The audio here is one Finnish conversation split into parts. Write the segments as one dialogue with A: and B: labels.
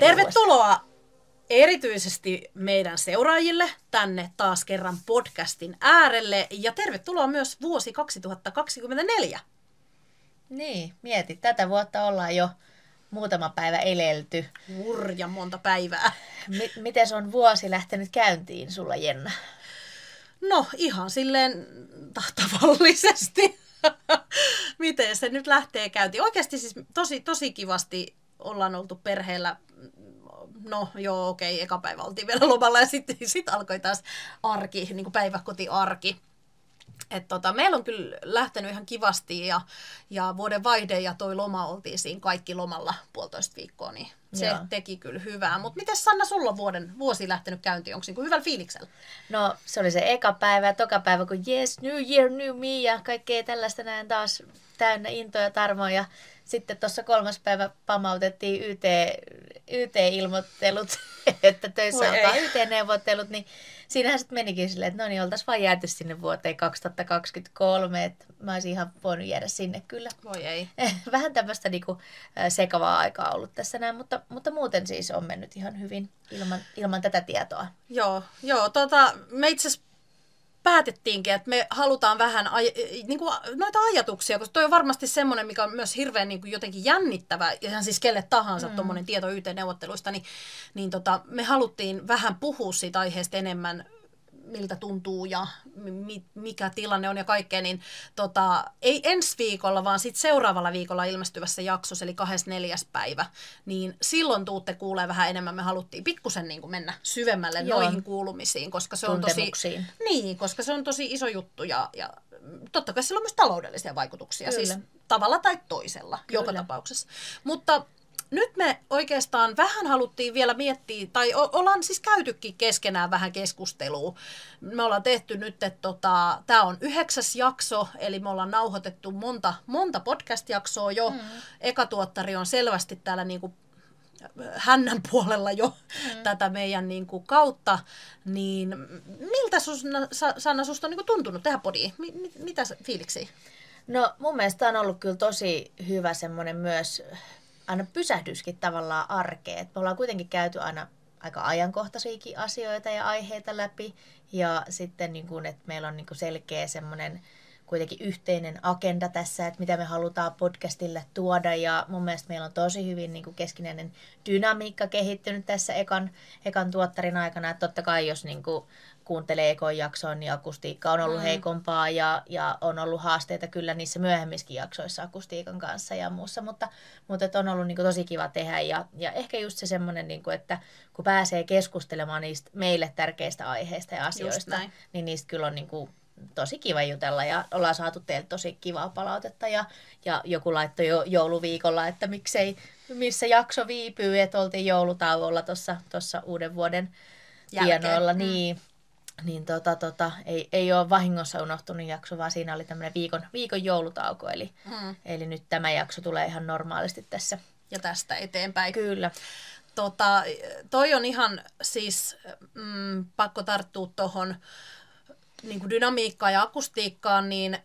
A: Tervetuloa erityisesti meidän seuraajille tänne taas kerran podcastin äärelle ja tervetuloa myös vuosi 2024.
B: Niin, mieti, tätä vuotta ollaan jo muutama päivä elelty.
A: Hurja monta päivää.
B: M- miten on vuosi lähtenyt käyntiin sulla, Jenna?
A: No ihan silleen tavallisesti. miten se nyt lähtee käyntiin? Oikeasti siis tosi, tosi kivasti ollaan oltu perheellä no joo, okei, eka päivä oltiin vielä lomalla ja sitten sit alkoi taas arki, niin kuin päiväkotiarki. Et tota, meillä on kyllä lähtenyt ihan kivasti ja, ja vuoden vaihde ja toi loma oltiin siinä kaikki lomalla puolitoista viikkoa, niin se Joo. teki kyllä hyvää. Mutta miten Sanna, sulla on vuoden, vuosi lähtenyt käyntiin? Onko niin hyvällä fiiliksellä?
B: No se oli se eka päivä ja toka päivä, kun yes, new year, new me ja kaikkea tällaista näin taas täynnä intoa ja tarmoa. Ja sitten tuossa kolmas päivä pamautettiin YT, YT-ilmoittelut, että töissä alkaa YT-neuvottelut, niin siinähän sitten menikin silleen, että no niin, oltaisiin vaan jääty sinne vuoteen 2023, että mä olisin ihan voinut jäädä sinne kyllä.
A: Voi ei.
B: Vähän tämmöistä niinku sekavaa aikaa ollut tässä näin, mutta, mutta muuten siis on mennyt ihan hyvin ilman, ilman tätä tietoa.
A: Joo, joo tota, me itse päätettiinkin, että me halutaan vähän aj- niin kuin noita ajatuksia, koska toi on varmasti semmoinen, mikä on myös hirveän niin kuin jotenkin jännittävä, ja ihan siis kelle tahansa mm. tuommoinen tieto YT-neuvotteluista, niin, niin tota, me haluttiin vähän puhua siitä aiheesta enemmän miltä tuntuu ja mi, mikä tilanne on ja kaikkea, niin tota, ei ensi viikolla, vaan sitten seuraavalla viikolla ilmestyvässä jaksossa, eli 24. päivä, niin silloin tuutte kuulee vähän enemmän. Me haluttiin pikkusen niin mennä syvemmälle Joo. noihin kuulumisiin, koska se on tosi, niin, koska se on tosi iso juttu ja, ja totta kai sillä on myös taloudellisia vaikutuksia, siis Kyllä. siis tavalla tai toisella Kyllä. joka tapauksessa. Mutta nyt me oikeastaan vähän haluttiin vielä miettiä, tai o- ollaan siis käytykin keskenään vähän keskustelua. Me ollaan tehty nyt, että tota, tämä on yhdeksäs jakso, eli me ollaan nauhoitettu monta, monta podcast-jaksoa jo. Mm. Eka tuottari on selvästi täällä niinku hännän puolella jo mm. tätä meidän niin kuin, kautta, niin miltä sus, Sanna susta on niin kuin, tuntunut tehdä podia? M- mitä fiiliksi?
B: No mun mielestä on ollut kyllä tosi hyvä semmoinen myös aina pysähdyskin tavallaan arkeen. Et me ollaan kuitenkin käyty aina aika ajankohtaisiakin asioita ja aiheita läpi. Ja sitten niin kun, että meillä on niin kun selkeä semmoinen kuitenkin yhteinen agenda tässä, että mitä me halutaan podcastille tuoda. Ja mun mielestä meillä on tosi hyvin niin keskinäinen dynamiikka kehittynyt tässä ekan, ekan tuottarin aikana. Että totta kai jos niin kuin kuuntelee ekon jakson, niin akustiikka on ollut mm. heikompaa ja, ja on ollut haasteita kyllä niissä myöhemmissäkin jaksoissa akustiikan kanssa ja muussa, mutta, mutta on ollut niin kuin, tosi kiva tehdä ja, ja ehkä just se semmoinen, niin kuin, että kun pääsee keskustelemaan niistä meille tärkeistä aiheista ja asioista, niin niistä kyllä on niin kuin, tosi kiva jutella ja ollaan saatu teiltä tosi kivaa palautetta ja, ja joku laittoi jo jouluviikolla, että miksei, missä jakso viipyy, että oltiin joulutauolla tuossa uuden vuoden tienoilla, mm. niin niin tota, tota, ei, ei ole vahingossa unohtunut jakso, vaan siinä oli tämmöinen viikon, viikon joulutauko. Eli, mm. eli nyt tämä jakso tulee ihan normaalisti tässä.
A: Ja tästä eteenpäin.
B: Kyllä.
A: Tota, toi on ihan siis mm, pakko tarttua tuohon niin kuin dynamiikkaan ja akustiikkaan, niin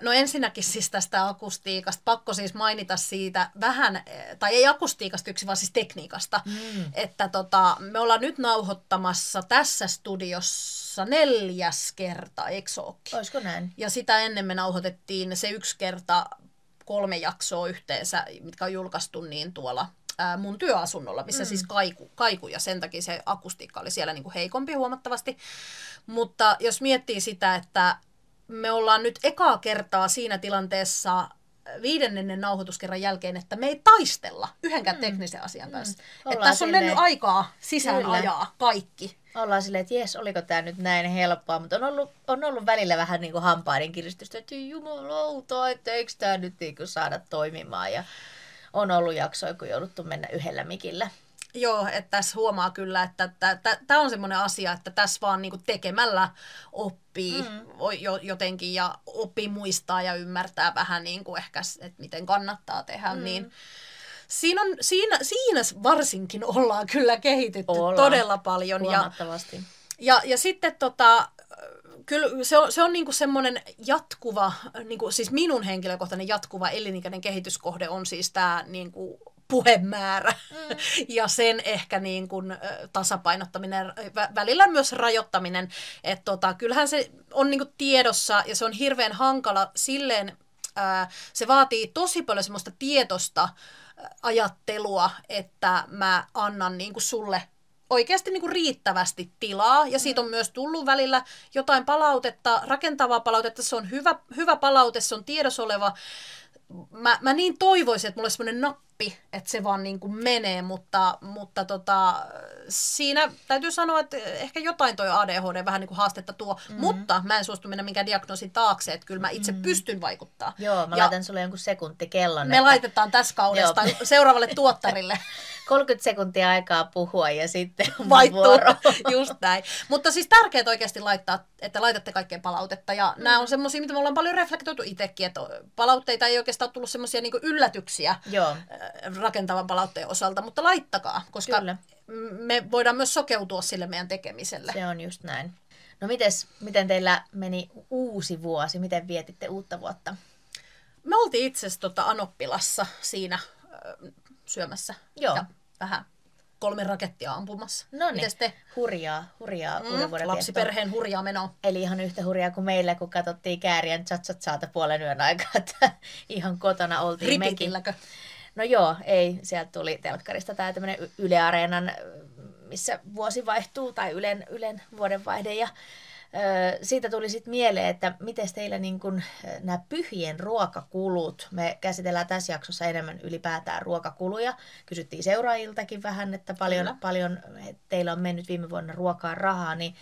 A: no ensinnäkin siis tästä akustiikasta, pakko siis mainita siitä vähän, tai ei akustiikasta yksi, vaan siis tekniikasta, mm. että tota, me ollaan nyt nauhoittamassa tässä studiossa neljäs kerta, eikö
B: Olisiko näin?
A: Ja sitä ennen me nauhoitettiin se yksi kerta kolme jaksoa yhteensä, mitkä on julkaistu niin tuolla ää, mun työasunnolla, missä mm. siis kaiku, kaiku ja sen takia se akustiikka oli siellä niin kuin heikompi huomattavasti. Mutta jos miettii sitä, että me ollaan nyt ekaa kertaa siinä tilanteessa viidennennen nauhoituskerran jälkeen, että me ei taistella yhdenkään mm. teknisen asian kanssa. Mm. Että tässä on mennyt aikaa sisään Kyllä. ajaa kaikki.
B: Ollaan silleen, että jes, oliko tämä nyt näin helppoa, mutta on ollut, on ollut välillä vähän niin kuin hampaiden kiristystä, että jumalauta, että eikö tämä nyt niin kuin saada toimimaan. Ja on ollut jaksoja, kun jouduttu mennä yhdellä mikillä.
A: Joo, että tässä huomaa kyllä, että tämä on semmoinen asia, että tässä vaan niinku tekemällä oppii mm. jo, jotenkin ja oppii muistaa ja ymmärtää vähän niinku ehkä, että miten kannattaa tehdä, mm. niin siinä, on, siinä, siinä varsinkin ollaan kyllä kehitytty ollaan. todella paljon.
B: Ja,
A: ja, ja sitten tota, kyllä se on, se on niinku semmoinen jatkuva, niinku, siis minun henkilökohtainen jatkuva elinikäinen kehityskohde on siis tämä niinku, puhemäärä mm. ja sen ehkä niin kuin, tasapainottaminen, välillä myös rajoittaminen. Että tota, kyllähän se on niin kuin tiedossa ja se on hirveän hankala silleen, ää, se vaatii tosi paljon semmoista tietosta ajattelua, että mä annan niin kuin sulle oikeasti niin kuin riittävästi tilaa, ja siitä on myös tullut välillä jotain palautetta, rakentavaa palautetta, se on hyvä, hyvä palaute, se on tiedossa oleva. Mä, mä niin toivoisin, että mulla olisi semmoinen nappi, että se vaan niin kuin menee, mutta, mutta tota, siinä täytyy sanoa, että ehkä jotain toi ADHD vähän niin kuin haastetta tuo, mm-hmm. mutta mä en suostu mennä minkään diagnoosin taakse, että kyllä mä itse mm-hmm. pystyn vaikuttaa.
B: Joo, mä ja laitan sulle jonkun sekuntikellon.
A: Me että... laitetaan tässä kaudesta seuraavalle tuottarille.
B: 30 sekuntia aikaa puhua ja sitten
A: Vaihtuu. vuoro. Just näin. Mutta siis tärkeää oikeasti laittaa, että laitatte kaikkeen palautetta. Ja mm. nämä on semmoisia, mitä me ollaan paljon reflektoitu itsekin, että palautteita ei oikeastaan tullut semmoisia niin yllätyksiä Joo. Rakentavan palautteen osalta, mutta laittakaa, koska Kyllä. me voidaan myös sokeutua sille meidän tekemiselle.
B: Se on just näin. No mites, miten teillä meni uusi vuosi? Miten vietitte uutta vuotta?
A: Me oltiin itse asiassa tota Anoppilassa siinä syömässä Joo. ja vähän kolme rakettia ampumassa.
B: No niin, te? hurjaa, hurjaa mm,
A: Lapsiperheen hurjaa menoa.
B: Eli ihan yhtä hurjaa kuin meillä, kun katsottiin Käärien saata puolen yön aikaa, että ihan kotona oltiin
A: Ripitilläkö?
B: mekin. No joo, ei. Sieltä tuli telkkarista tämä tämmöinen Yle Areenan, missä vuosi vaihtuu, tai Ylen, Ylen vuodenvaihde, ja siitä tuli sitten mieleen, että miten teillä niin kun, nämä pyhien ruokakulut, me käsitellään tässä jaksossa enemmän ylipäätään ruokakuluja. Kysyttiin seuraajiltakin vähän, että paljon, Kyllä. paljon teillä on mennyt viime vuonna ruokaa rahaa, niin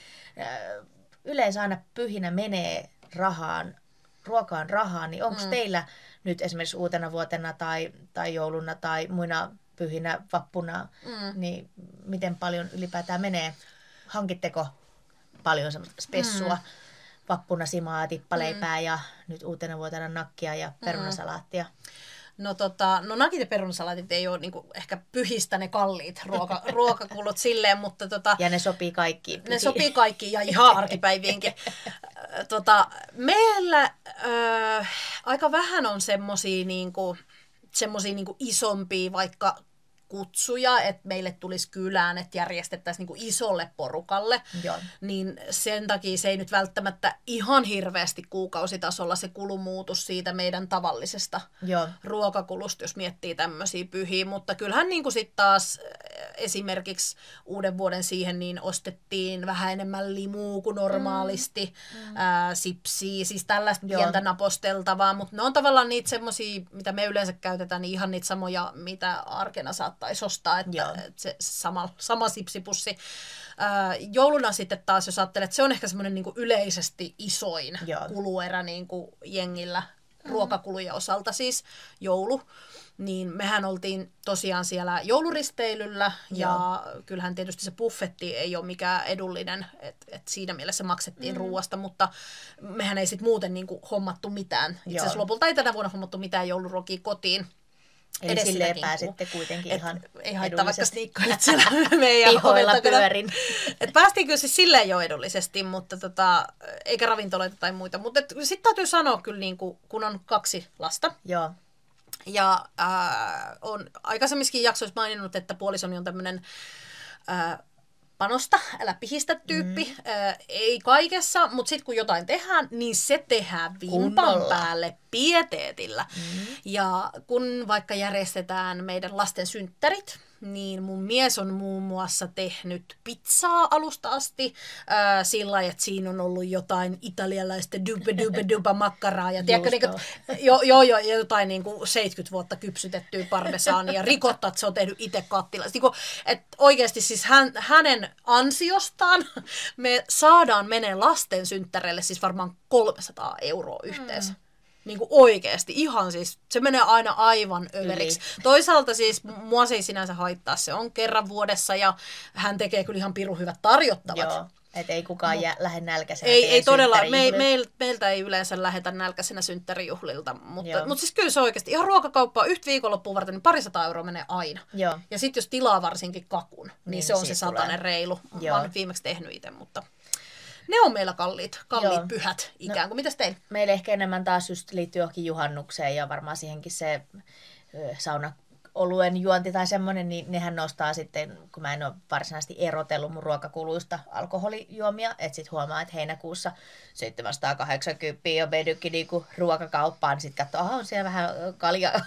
B: yleensä aina pyhinä menee rahaan, ruokaan rahaa, niin onko mm. teillä nyt esimerkiksi uutena vuotena tai, tai jouluna tai muina pyhinä vappuna, mm. niin miten paljon ylipäätään menee? Hankitteko paljon semmoista spessua. Mm. Vappuna simaa, tippaleipää mm. ja nyt uutena vuotena nakkia ja mm. perunasalaattia.
A: No, tota, no nakit ja perunasalaatit ei ole niinku, ehkä pyhistä ne kalliit ruoka, ruokakulut silleen, mutta... Tota,
B: ja ne sopii kaikkiin.
A: Ne sopii kaikkiin ja ihan arkipäiviinkin. tota, meillä aika vähän on semmosia niinku, semmosia niinku isompia vaikka kutsuja, että meille tulisi kylään, että järjestettäisiin niin isolle porukalle, Joo. niin sen takia se ei nyt välttämättä ihan hirveästi kuukausitasolla se kulumuutus siitä meidän tavallisesta Joo. ruokakulusta, jos miettii tämmöisiä pyhiä, mutta kyllähän niin sitten taas eh, esimerkiksi uuden vuoden siihen niin ostettiin vähän enemmän limuu kuin normaalisti, mm. Mm. Ää, sipsiä, siis tällaista Joo. pientä naposteltavaa, mutta ne on tavallaan niitä semmoisia, mitä me yleensä käytetään, niin ihan niitä samoja, mitä arkena saattaa saattaisi ostaa, että, että se sama, sama sipsipussi. Ää, jouluna sitten taas, jos ajattelet, että se on ehkä semmoinen niin yleisesti isoin Joo. kuluerä niin kuin jengillä mm. ruokakulujen osalta, siis joulu niin mehän oltiin tosiaan siellä jouluristeilyllä ja Joo. kyllähän tietysti se buffetti ei ole mikään edullinen, että et siinä mielessä maksettiin mm. ruoasta, mutta mehän ei sitten muuten niinku hommattu mitään. Itse asiassa lopulta ei tänä vuonna hommattu mitään jouluruokia kotiin.
B: Eli Edes silleen pääsitte kuitenkin et, ihan
A: Ei haittaa vaikka sniikkarit siellä meidän
B: pihoilla pyörin.
A: Et päästiin kyllä siis silleen jo edullisesti, mutta tota, eikä ravintoloita tai muita. Mutta sitten täytyy sanoa kyllä, niin kuin, kun on kaksi lasta.
B: Joo.
A: Ja äh, on aikaisemminkin jaksoissa maininnut, että puolisoni on tämmöinen äh, panosta, älä pihistä tyyppi. Mm. Äh, ei kaikessa, mutta sitten kun jotain tehdään, niin se tehdään vimpan Kunnolla. päälle pieteetillä. Mm. Ja kun vaikka järjestetään meidän lasten synttärit, niin mun mies on muun muassa tehnyt pizzaa alusta asti äh, sillä lailla, että siinä on ollut jotain italialaista dubbe dubbe dubba makkaraa ja tiedätkö, niin kuin, jo, jo, jo, jotain niin kuin 70 vuotta kypsytettyä parmesaania ja rikotta, että se on tehnyt itse kattilassa. Niin että oikeasti siis hän, hänen ansiostaan me saadaan menee lasten synttäreille siis varmaan 300 euroa yhteensä. Mm. Niin kuin oikeasti, ihan siis, se menee aina aivan överiksi. Yli. Toisaalta siis mua se ei sinänsä haittaa, se on kerran vuodessa ja hän tekee kyllä ihan pirun hyvät tarjottavat.
B: Joo. Että ei kukaan jää, lähde nälkäisenä
A: Ei, ei todella, me, meil, meiltä ei yleensä lähetä nälkäisenä synttärijuhlilta, mutta, mutta siis kyllä se oikeasti ihan ruokakauppaa yhtä viikonloppuun varten, niin parisataa euroa menee aina. Joo. Ja sitten jos tilaa varsinkin kakun, niin, niin se on se satainen reilu. Joo. Mä oon viimeksi tehnyt itse, mutta Ne on meillä kalliit, kalliit
B: Joo.
A: pyhät ikään kuin. Mitäs teillä?
B: Meillä ehkä enemmän taas just liittyy johonkin juhannukseen ja varmaan siihenkin se sauna oluen juonti tai semmoinen, niin nehän nostaa sitten, kun mä en ole varsinaisesti erotellut mun ruokakuluista alkoholijuomia, että sitten huomaa, että heinäkuussa 780 on mennytkin niinku ruokakauppaan, niin sitten katsoo, on siellä vähän kaljaa.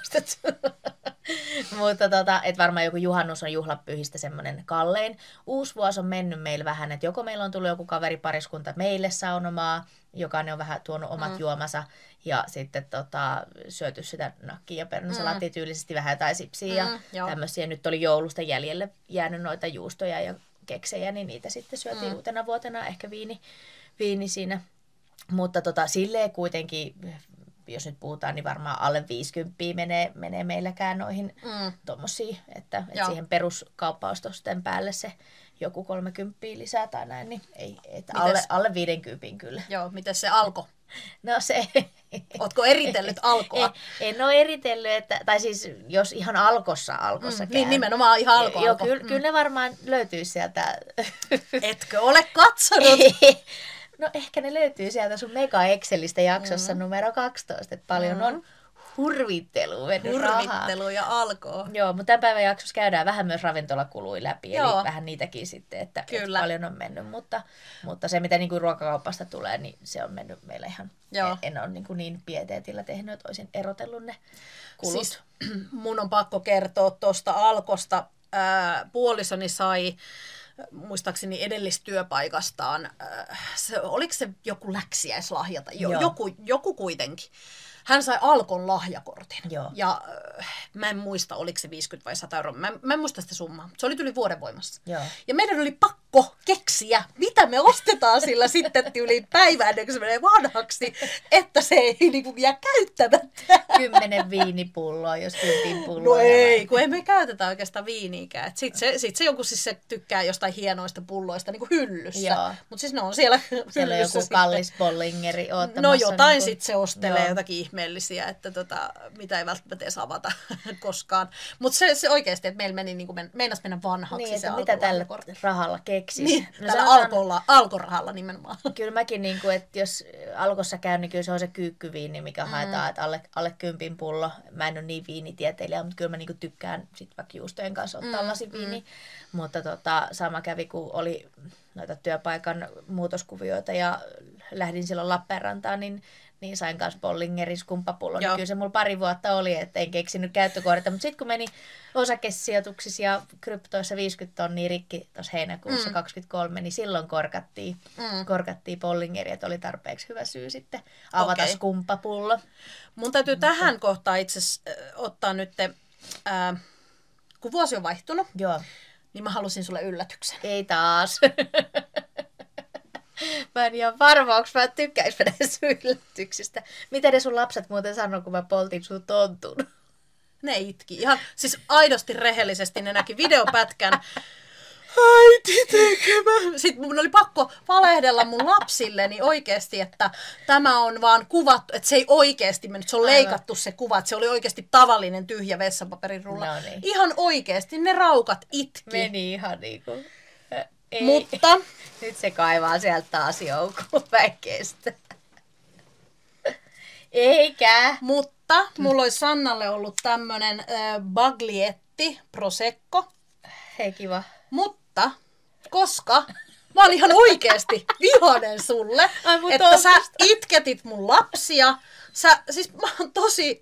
B: Mutta tota, et varmaan joku juhannus on juhlapyhistä semmoinen kallein. Uusi vuosi on mennyt meillä vähän, että joko meillä on tullut joku kaveripariskunta meille saunomaa, jokainen on vähän tuonut omat mm. juomansa ja sitten tota, syöty sitä nakkia ja perunasalaattia tyylisesti vähän jotain sipsiä
A: Mm,
B: ja tämmöisiä. Nyt oli joulusta jäljelle jäänyt noita juustoja ja keksejä, niin niitä sitten syötiin mm. uutena vuotena, ehkä viini, viini siinä. Mutta tota, silleen kuitenkin, jos nyt puhutaan, niin varmaan alle 50 menee, menee meilläkään noihin
A: Mm.
B: tommosiin, että, että siihen peruskauppaostosten päälle se joku 30 lisää tai näin, niin ei, että
A: Mites-
B: alle, alle 50 kyllä.
A: Joo, miten se alkoi?
B: No se...
A: Ootko eritellyt alkoa?
B: En, en ole eritellyt, että, tai siis jos ihan alkossa alkossa
A: Mm, niin, nimenomaan ihan alko,
B: Joo,
A: alko.
B: kyllä, kyllä ne varmaan löytyy sieltä.
A: Etkö ole katsonut?
B: no ehkä ne löytyy sieltä sun Mega Excelistä jaksossa mm. numero 12, että paljon mm. on mennyt rahaa.
A: Hurvittelu ja alkoa.
B: Joo, mutta tämän päivän jaksossa käydään vähän myös ravintolakului läpi,
A: Joo.
B: eli vähän niitäkin sitten, että, että
A: Kyllä.
B: paljon on mennyt, mutta, mutta se mitä niin kuin ruokakaupasta tulee, niin se on mennyt meillä ihan,
A: Joo.
B: en, en ole niin, kuin niin pieteetillä tehnyt, että olisin erotellut ne kulut.
A: Siis mun on pakko kertoa tuosta alkosta. Ää, puolisoni sai muistaakseni edellistyöpaikastaan, ää, se, oliko se joku läksiäislahja tai jo, joku, joku kuitenkin. Hän sai Alkon lahjakortin.
B: Joo.
A: Ja äh, mä en muista, oliko se 50 vai 100 euroa. Mä, mä en muista sitä summaa. Se oli yli vuoden voimassa.
B: Joo.
A: Ja meidän oli pakko keksiä, mitä me ostetaan sillä sitten yli päivään, kuin se menee vanhaksi, että se ei niinku jää käyttämättä.
B: Kymmenen viinipulloa, jos kympin pulloa.
A: No ei, kun ei me käytetä oikeastaan viiniikään. Sitten se, sit se joku siis se tykkää jostain hienoista pulloista niin kuin hyllyssä. Mutta siis ne on siellä
B: Siellä on joku kallis bollingeri
A: No jotain
B: niin kuin-
A: sitten se ostelee,
B: Joo.
A: jotakin ihmeellisiä, että tota, mitä ei välttämättä edes avata koskaan. Mutta se, se oikeasti, että meillä meni, niin kuin, meinas mennä vanhaksi
B: Niin,
A: se
B: mitä tällä rahalla keksis.
A: Niin,
B: No
A: tällä alkolla, alkorahalla nimenomaan.
B: Kyllä mäkin, niin kuin, että jos alkossa käyn, niin kyllä se on se kyykkyviini, mikä mm. haetaan, että alle, alle kympin pullo. Mä en ole niin viinitieteilijä, mutta kyllä mä niin kuin tykkään sit vaikka juustojen kanssa ottaa mm, lasiviini. Mm. Mutta tota, sama kävi, kun oli noita työpaikan muutoskuvioita ja lähdin silloin Lappeenrantaan, niin niin sain kanssa Bollingerin skumppapullon. Niin kyllä se mulla pari vuotta oli, että en keksinyt käyttökohdetta. Mutta sitten kun meni osakesijoituksissa ja kryptoissa 50 tonnia rikki tuossa heinäkuussa mm. 23, niin silloin korkattiin, mm. korkattiin Bollingeri, että oli tarpeeksi hyvä syy sitten avata okay. skumppapullo.
A: Mun täytyy tähän kohtaan itse asiassa, ottaa nyt, äh, kun vuosi on vaihtunut,
B: Joo,
A: niin mä halusin sulle yllätyksen.
B: ei taas. Mä en ihan varma, onko mä tykkäis mennä sun yllätyksistä. Mitä ne sun lapset muuten sanoi, kun mä poltin sun tontun?
A: Ne itki. Ihan siis aidosti rehellisesti ne näki videopätkän. Äiti tekemä. Sitten mun oli pakko valehdella mun lapsilleni oikeasti, että tämä on vaan kuvattu, että se ei oikeasti mennyt, se on
B: Aivan.
A: leikattu se kuva, että se oli oikeasti tavallinen tyhjä vessapaperin rulla.
B: No niin.
A: Ihan oikeasti, ne raukat itki.
B: Meni ihan niinku... Ä, Ei.
A: Mutta
B: Nyt se kaivaa sieltä taas joukkuun väkestä. Eikä.
A: Mutta mulla olisi Sannalle ollut tämmönen äh, baglietti prosecco,
B: Hei kiva.
A: mutta koska mä olin ihan oikeesti vihanen sulle,
B: Ai
A: että sä
B: tontusta.
A: itketit mun lapsia, sä, siis mä oon tosi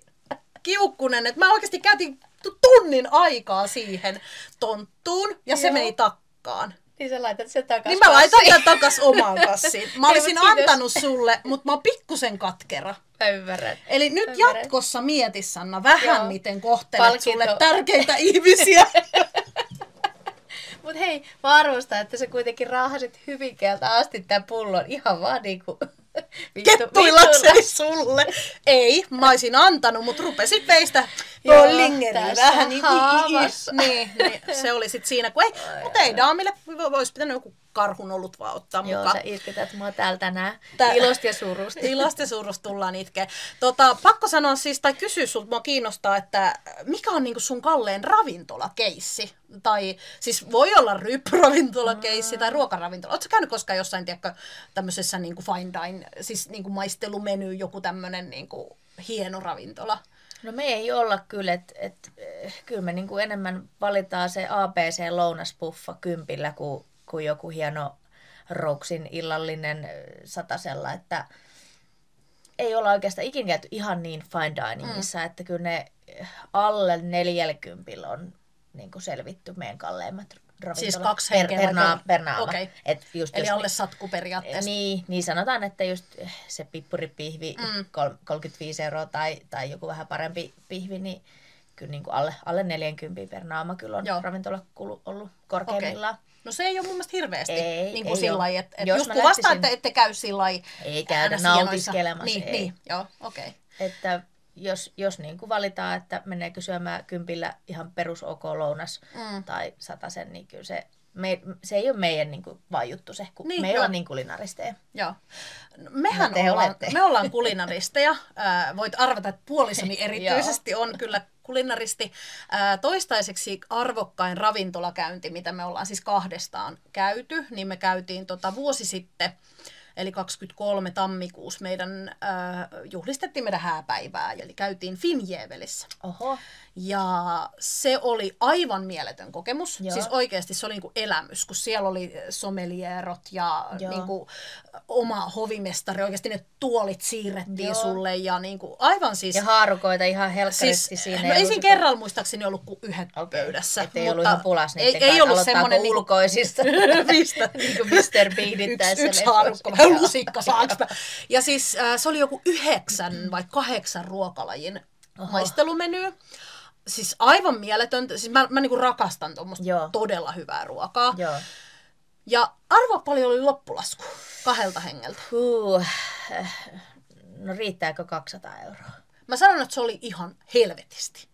A: kiukkunen, että mä oikeasti käytin tu- tunnin aikaa siihen tonttuun ja se
B: Joo.
A: meni takkaan.
B: Niin sä laitat sen takaisin.
A: Niin mä laitan tämän takas omaan kassiin. Mä
B: Ei,
A: olisin
B: siinä-
A: antanut sulle, mutta mä oon pikkusen katkera.
B: Mä ymmärrän.
A: Eli nyt
B: Ymmärrän.
A: jatkossa mieti Sanna vähän,
B: Joo.
A: miten kohtelet
B: Palkinto.
A: sulle tärkeitä ihmisiä.
B: Mut hei, mä arvostan, että sä kuitenkin raahasit Hyvinkäältä asti tämän pullon ihan vaan niinku... vittu-
A: Kettuillakseni sulle. Ei, mä olisin antanut, mutta rupesit veistä
B: tässä
A: vähän niin, niin, niin, se oli sit siinä, kun ei, mutta ei daamille, olisi pitänyt joku karhun ollut vaan ottaa
B: Joo,
A: mukaan.
B: sä itketät mua täällä tänään.
A: Tää-
B: Ilosta ja surusta.
A: Ilosta ja surusta tullaan itkeä. Tota, pakko sanoa siis, tai kysyä sulta, mua kiinnostaa, että mikä on niinku sun kalleen ravintolakeissi? Tai siis voi olla ryppyravintolakeissi tai ruokaravintola. Oletko käynyt koskaan jossain, tiedätkö, tämmöisessä niinku fine dine, siis niinku maistelumeny, joku tämmöinen niinku hieno ravintola?
B: No me ei olla kyllä, että et, eh, kyllä me niinku enemmän valitaan se ABC lounaspuffa kympillä kuin, kuin joku hieno Rouksin illallinen satasella, että ei olla oikeastaan ikinä käyty ihan niin fine diningissa, mm. että kyllä ne alle 40 on niin kuin selvitty meidän kalleimmat ravintolat.
A: Siis kaksi
B: per, per,
A: per-
B: naama.
A: okei.
B: Et just
A: Eli
B: jos
A: alle satku periaatteessa.
B: niin, niin sanotaan, että just se pippuripihvi, mm. 35 euroa tai, tai joku vähän parempi pihvi, niin kyllä niin kuin alle, alle 40 per naama kyllä on
A: Joo.
B: ravintolakulu ollut korkeimmillaan.
A: No se ei ole mun mielestä hirveästi.
B: Ei,
A: niin kuin
B: ei
A: sillä lailla, että et
B: Jos
A: just
B: lähtisin-
A: että ette käy sillä lailla
B: Ei käydä nautiskelemassa,
A: Niin,
B: ei.
A: niin joo, okei. Okay.
B: Että jos, jos niin kuin valitaan, että meneekö syömään kympillä ihan perus OK lounas
A: Mm.
B: tai sen, niin kyllä se, me, se ei ole meidän niin kuin, vaan juttu se, kun
A: Niin,
B: me ei olla niin kulinaristeja.
A: Joo. No, mehän
B: No, te
A: ollaan,
B: olette.
A: me ollaan kulinaristeja. Ää, voit arvata, että puolisoni erityisesti on kyllä kulinaristi. Ää, toistaiseksi arvokkain ravintolakäynti, mitä me ollaan siis kahdestaan käyty, niin me käytiin tota vuosi sitten, eli 23 tammikuussa meidän, juhlistettiin meidän hääpäivää, eli käytiin Finjevelissä.
B: Oho.
A: Ja se oli aivan mieletön kokemus.
B: Joo.
A: Siis oikeasti se oli niinku elämys, kun siellä oli somelierot ja
B: Joo.
A: niinku oma hovimestari. Oikeasti ne tuolit siirrettiin
B: Joo.
A: sulle ja niinku aivan siis...
B: Ja haarukoita ihan helkkaristi
A: Siis,
B: siinä.
A: no ei siinä
B: lusikot.
A: kerralla muistaakseni ollut kuin yhdet
B: Okei,
A: pöydässä.
B: Et ei ollut ihan pulas
A: ei, ei ollut semmoinen niinku,
B: ulkoisista.
A: mistä?
B: niin kuin Mr. Beanit
A: yksi,
B: tässä
A: yksi
B: leffassa.
A: haarukka, vähän lusikka saaks. Ja siis äh, se oli joku yhdeksän vai kahdeksan ruokalajin
B: Oho.
A: maistelumeny. Siis aivan mieletöntä. Siis mä, mä niinku rakastan tuommoista todella hyvää ruokaa.
B: Joo.
A: Ja arvoa paljon oli loppulasku kahdelta hengeltä.
B: Huh. No riittääkö 200 euroa?
A: Mä sanon, että se oli ihan helvetisti.